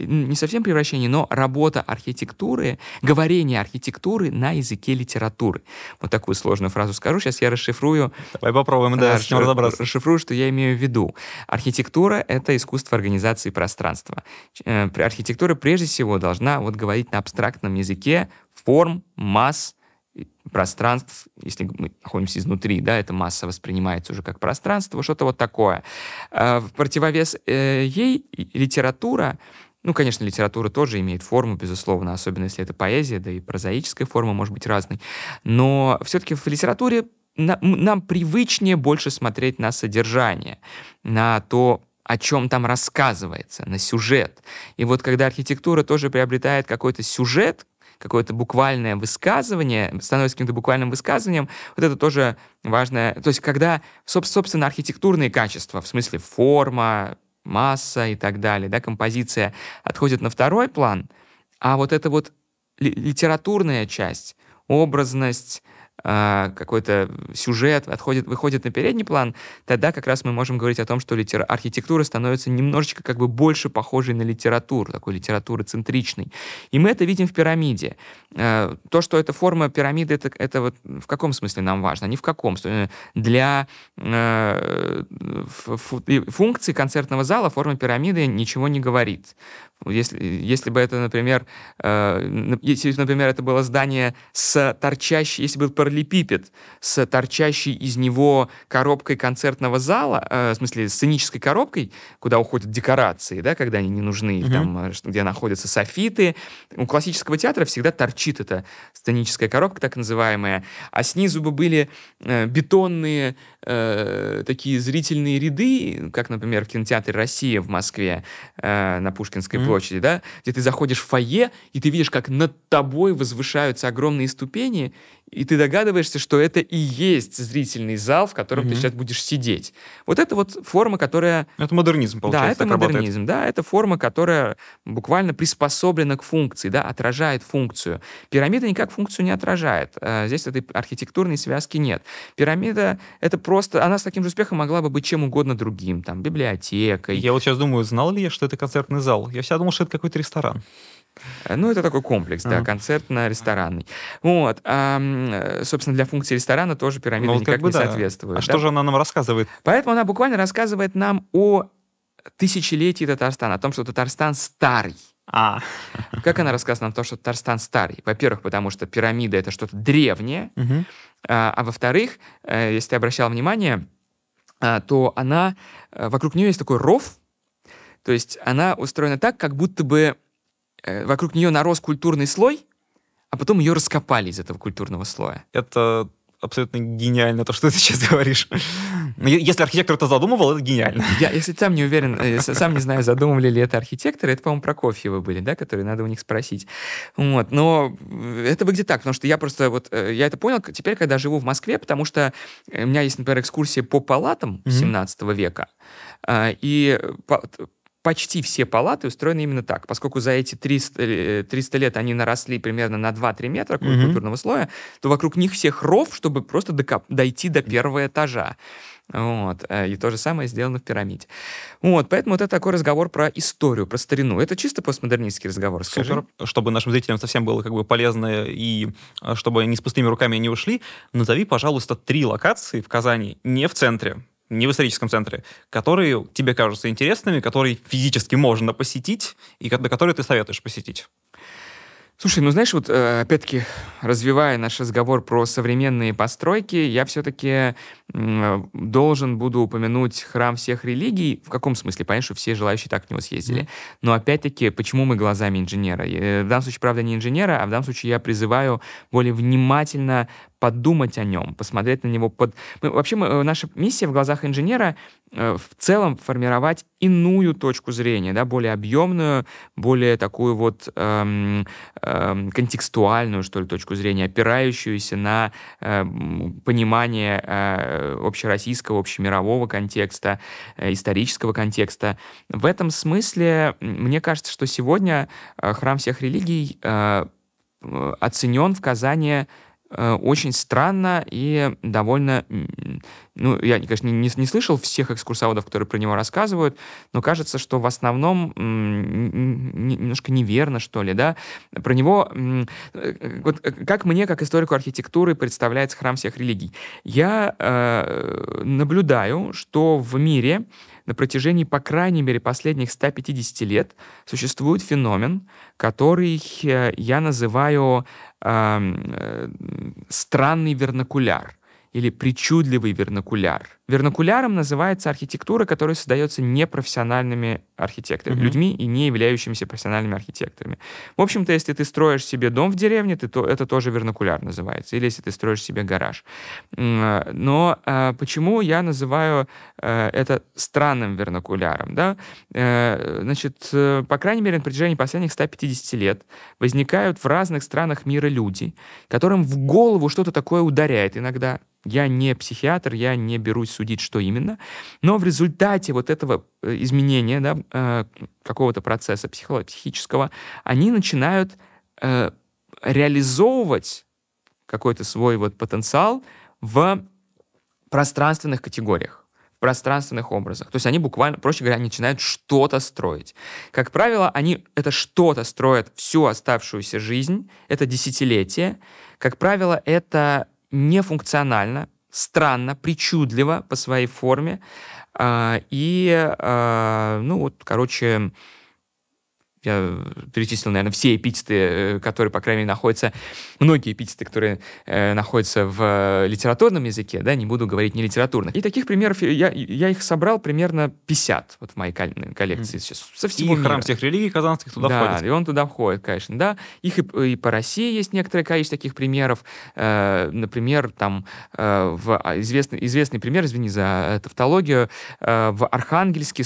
не совсем превращение, но работа архитектуры, говорение архитектуры на языке литературы. Вот такую сложную фразу скажу, сейчас я расшифрую. Давай попробуем, да, с разобраться. Расшифрую, что я имею в виду. Архитектура — это искусство организации пространства. Э, архитектура прежде всего должна вот говорить на абстрактном языке, форм, масс, пространств, если мы находимся изнутри, да, эта масса воспринимается уже как пространство, что-то вот такое. А в противовес э, ей литература, ну, конечно, литература тоже имеет форму, безусловно, особенно если это поэзия, да и прозаическая форма может быть разной, но все-таки в литературе на, нам привычнее больше смотреть на содержание, на то, о чем там рассказывается, на сюжет. И вот когда архитектура тоже приобретает какой-то сюжет, какое-то буквальное высказывание, становится каким-то буквальным высказыванием, вот это тоже важное. То есть когда, собственно, архитектурные качества, в смысле форма, масса и так далее, да, композиция отходит на второй план, а вот эта вот литературная часть, образность, а, какой-то сюжет отходит, выходит на передний план, тогда как раз мы можем говорить о том, что литера... архитектура становится немножечко как бы больше похожей на литературу, такой литературы центричной. И мы это видим в пирамиде. А, то, что эта форма пирамиды, это, это вот в каком смысле нам важно? Не в каком. Для э, функции концертного зала форма пирамиды ничего не говорит. Если, если бы это, например, э, если, например, это было здание с торчащей, если был параллелепипед с торчащей из него коробкой концертного зала, э, в смысле сценической коробкой, куда уходят декорации, да, когда они не нужны, mm-hmm. там, э, где находятся софиты. У классического театра всегда торчит эта сценическая коробка, так называемая, а снизу бы были э, бетонные э, такие зрительные ряды, как, например, в кинотеатре «Россия» в Москве э, на Пушкинской mm-hmm. Площади, да, где ты заходишь в фойе, и ты видишь, как над тобой возвышаются огромные ступени, и ты догадываешься, что это и есть зрительный зал, в котором mm-hmm. ты сейчас будешь сидеть. Вот это вот форма, которая... Это модернизм, получается, Да, это модернизм, работает. да, это форма, которая буквально приспособлена к функции, да, отражает функцию. Пирамида никак функцию не отражает. А здесь этой архитектурной связки нет. Пирамида — это просто... Она с таким же успехом могла бы быть чем угодно другим, там, библиотекой. Я вот сейчас думаю, знал ли я, что это концертный зал? Я всегда думал, что это какой-то ресторан. Э, ну, это такой комплекс, да, uh-huh. концертно-ресторанный. Вот. А, собственно, для функции ресторана тоже пирамида ну, никак как бы, не да. соответствует. А да? что же она нам рассказывает? Поэтому она буквально рассказывает нам о тысячелетии Татарстана, о том, что Татарстан старый. А. Как она рассказывает нам то, что Татарстан старый? Во-первых, потому что пирамида — это что-то древнее, uh-huh. а, а во-вторых, э, если ты обращал внимание, а, то она, вокруг нее есть такой ров, то есть она устроена так, как будто бы Э, вокруг нее нарос культурный слой, а потом ее раскопали из этого культурного слоя. Это абсолютно гениально, то, что ты сейчас говоришь. Если архитектор это задумывал, это гениально. Я, если сам не уверен, э, сам не знаю, задумывали ли это архитекторы, это, по-моему, Прокофьевы были, да, которые надо у них спросить. Вот, но это выглядит так, потому что я просто вот, э, я это понял теперь, когда живу в Москве, потому что у меня есть, например, экскурсия по палатам mm-hmm. 17 века, и почти все палаты устроены именно так. Поскольку за эти 300, 300 э, лет они наросли примерно на 2-3 метра mm-hmm. культурного слоя, то вокруг них всех ров, чтобы просто докоп- дойти до первого этажа. Вот. Э, и то же самое сделано в пирамиде. Вот. Поэтому вот это такой разговор про историю, про старину. Это чисто постмодернистский разговор, скажи. Супер. Чтобы нашим зрителям совсем было как бы полезно и э, чтобы они с пустыми руками не ушли, назови, пожалуйста, три локации в Казани, не в центре, не в историческом центре, которые тебе кажутся интересными, которые физически можно посетить и которые ты советуешь посетить? Слушай, ну знаешь, вот э, опять-таки, развивая наш разговор про современные постройки, я все-таки должен буду упомянуть храм всех религий. В каком смысле? Понятно, что все желающие так в него съездили. Но опять-таки, почему мы глазами инженера? Э, в данном случае, правда, не инженера, а в данном случае я призываю более внимательно подумать о нем, посмотреть на него под... Мы, вообще, мы, э, наша миссия в глазах инженера э, в целом формировать иную точку зрения, да, более объемную, более такую вот эм, эм, контекстуальную, что ли, точку зрения, опирающуюся на э, понимание э, общероссийского, общемирового контекста, э, исторического контекста. В этом смысле, мне кажется, что сегодня э, храм всех религий э, оценен в Казани очень странно и довольно... Ну, я, конечно, не, не слышал всех экскурсоводов, которые про него рассказывают, но кажется, что в основном немножко неверно, что ли, да. Про него... Э, вот как мне, как историку архитектуры, представляется храм всех религий? Я э, наблюдаю, что в мире на протяжении, по крайней мере, последних 150 лет существует феномен, который я называю э, странный вернокуляр или причудливый вернокуляр. Вернокуляром называется архитектура, которая создается непрофессиональными архитекторами, mm-hmm. людьми и не являющимися профессиональными архитекторами. В общем-то, если ты строишь себе дом в деревне, ты, то это тоже вернокуляр называется, или если ты строишь себе гараж. Но а, почему я называю а, это странным вернокуляром? Да? А, значит, по крайней мере, на протяжении последних 150 лет возникают в разных странах мира люди, которым в голову что-то такое ударяет иногда, я не психиатр, я не берусь судить, что именно, но в результате вот этого э, изменения, да, э, какого-то процесса психического, они начинают э, реализовывать какой-то свой вот потенциал в пространственных категориях, пространственных образах. То есть они буквально, проще говоря, начинают что-то строить. Как правило, они это что-то строят всю оставшуюся жизнь, это десятилетие. Как правило, это нефункционально, странно, причудливо по своей форме. А, и, а, ну вот, короче, я перечислил, наверное, все эпитеты, э, которые, по крайней мере, находятся, многие эпитеты, которые э, находятся в литературном языке, да, не буду говорить не литературных. И таких примеров, я, я их собрал примерно 50 вот в моей коллекции сейчас, со всего И мира. храм всех религий казанских туда да, входит. и он туда входит, конечно, да. Их и, и по России есть некоторое количество таких примеров. Э, например, там э, в, а, известный, известный пример, извини за тавтологию, э, в Архангельске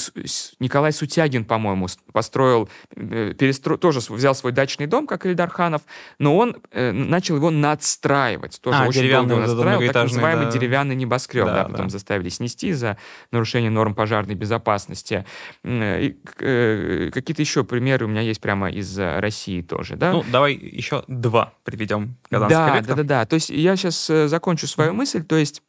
Николай Сутягин, по-моему, построил Э, перестро... тоже взял свой дачный дом, как Ильдар Ханов, но он э, начал его надстраивать. Тоже а, очень долго его надстраивал, так называемый да. деревянный небоскреб. Да, да, потом да. заставили снести за нарушение норм пожарной безопасности. Э, и, э, какие-то еще примеры у меня есть прямо из России тоже. Да? Ну, давай еще два приведем. Да, да, да, да. То есть я сейчас э, закончу свою mm-hmm. мысль. То есть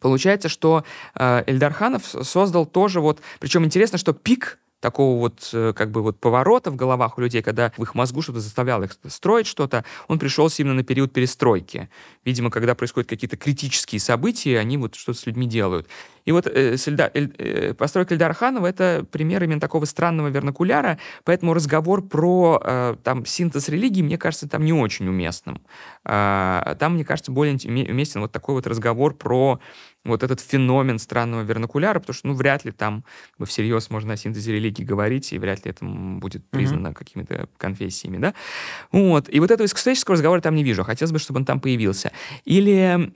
Получается, что э, Эльдар Ханов создал тоже вот... Причем интересно, что пик такого вот э, как бы вот поворота в головах у людей, когда в их мозгу что-то заставляло их строить что-то, он пришелся именно на период перестройки. Видимо, когда происходят какие-то критические события, они вот что-то с людьми делают. И вот э, Эльда, э, постройка Эльдара Ханова — это пример именно такого странного вернокуляра, поэтому разговор про э, там, синтез религии, мне кажется, там не очень уместным. Э, там, мне кажется, более уместен вот такой вот разговор про вот этот феномен странного вернокуляра, потому что, ну, вряд ли там всерьез можно о синтезе религии говорить, и вряд ли это будет признано mm-hmm. какими-то конфессиями, да. Вот. И вот этого исторического разговора там не вижу. Хотелось бы, чтобы он там появился. Или,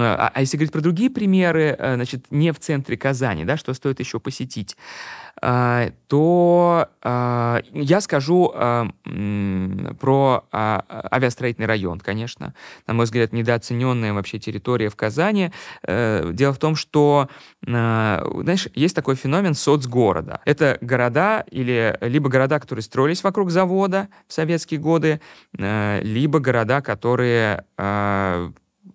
а, а если говорить про другие примеры, э, значит, не в центре Казани, да, что стоит еще посетить? А, то а, я скажу а, про авиастроительный район, конечно. На мой взгляд, недооцененная вообще территория в Казани. Э, дело в том, что, знаешь, есть такой феномен соцгорода. Это города или либо города, которые строились вокруг завода в советские годы, э, либо города, которые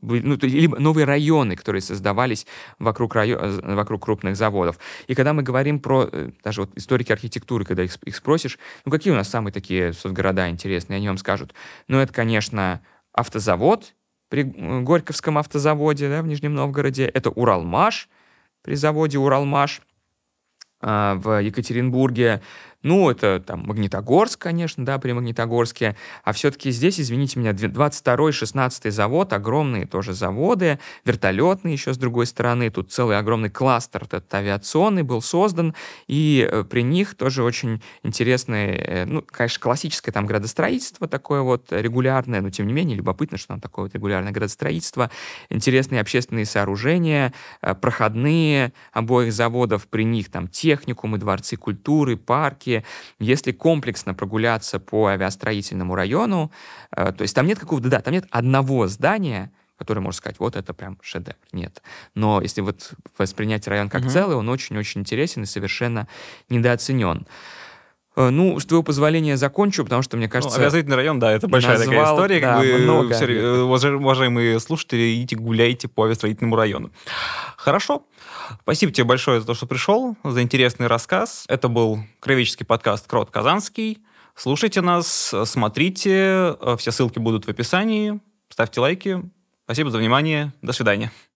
ну, либо новые районы, которые создавались вокруг, район, э, вокруг крупных заводов. И когда мы говорим про, э, даже вот историки архитектуры, когда их, их спросишь, ну какие у нас самые такие соцгорода интересные, они вам скажут, ну это, конечно, автозавод при Горьковском автозаводе да, в Нижнем Новгороде, это Уралмаш при заводе Уралмаш, а, в Екатеринбурге, Ну, это там Магнитогорск, конечно, да, при Магнитогорске. А все-таки здесь, извините меня, 22-й, 16-й завод, огромные тоже заводы, вертолетные еще с другой стороны. Тут целый огромный кластер этот авиационный был создан. И э, при них тоже очень интересное, э, ну, конечно, классическое там градостроительство такое вот регулярное, но тем не менее любопытно, что там такое вот регулярное градостроительство. Интересные общественные сооружения, э, проходные обоих заводов, при них там техникумы, дворцы культуры, парки, все если комплексно прогуляться по авиастроительному району, э, то есть там нет какого-то, да, там нет одного здания, которое можно сказать, вот это прям шедевр. Нет. Но если вот воспринять район как угу. целый, он очень-очень интересен и совершенно недооценен. Э, ну, с твоего позволения закончу, потому что, мне ну, кажется... Ну, авиационный район, да, это большая назвал, такая история. Да, как бы, много. Все, уважаемые слушатели, идите гуляйте по авиастроительному району. Хорошо. Спасибо тебе большое за то, что пришел, за интересный рассказ. Это был кровеческий подкаст «Крот Казанский». Слушайте нас, смотрите, все ссылки будут в описании. Ставьте лайки. Спасибо за внимание. До свидания.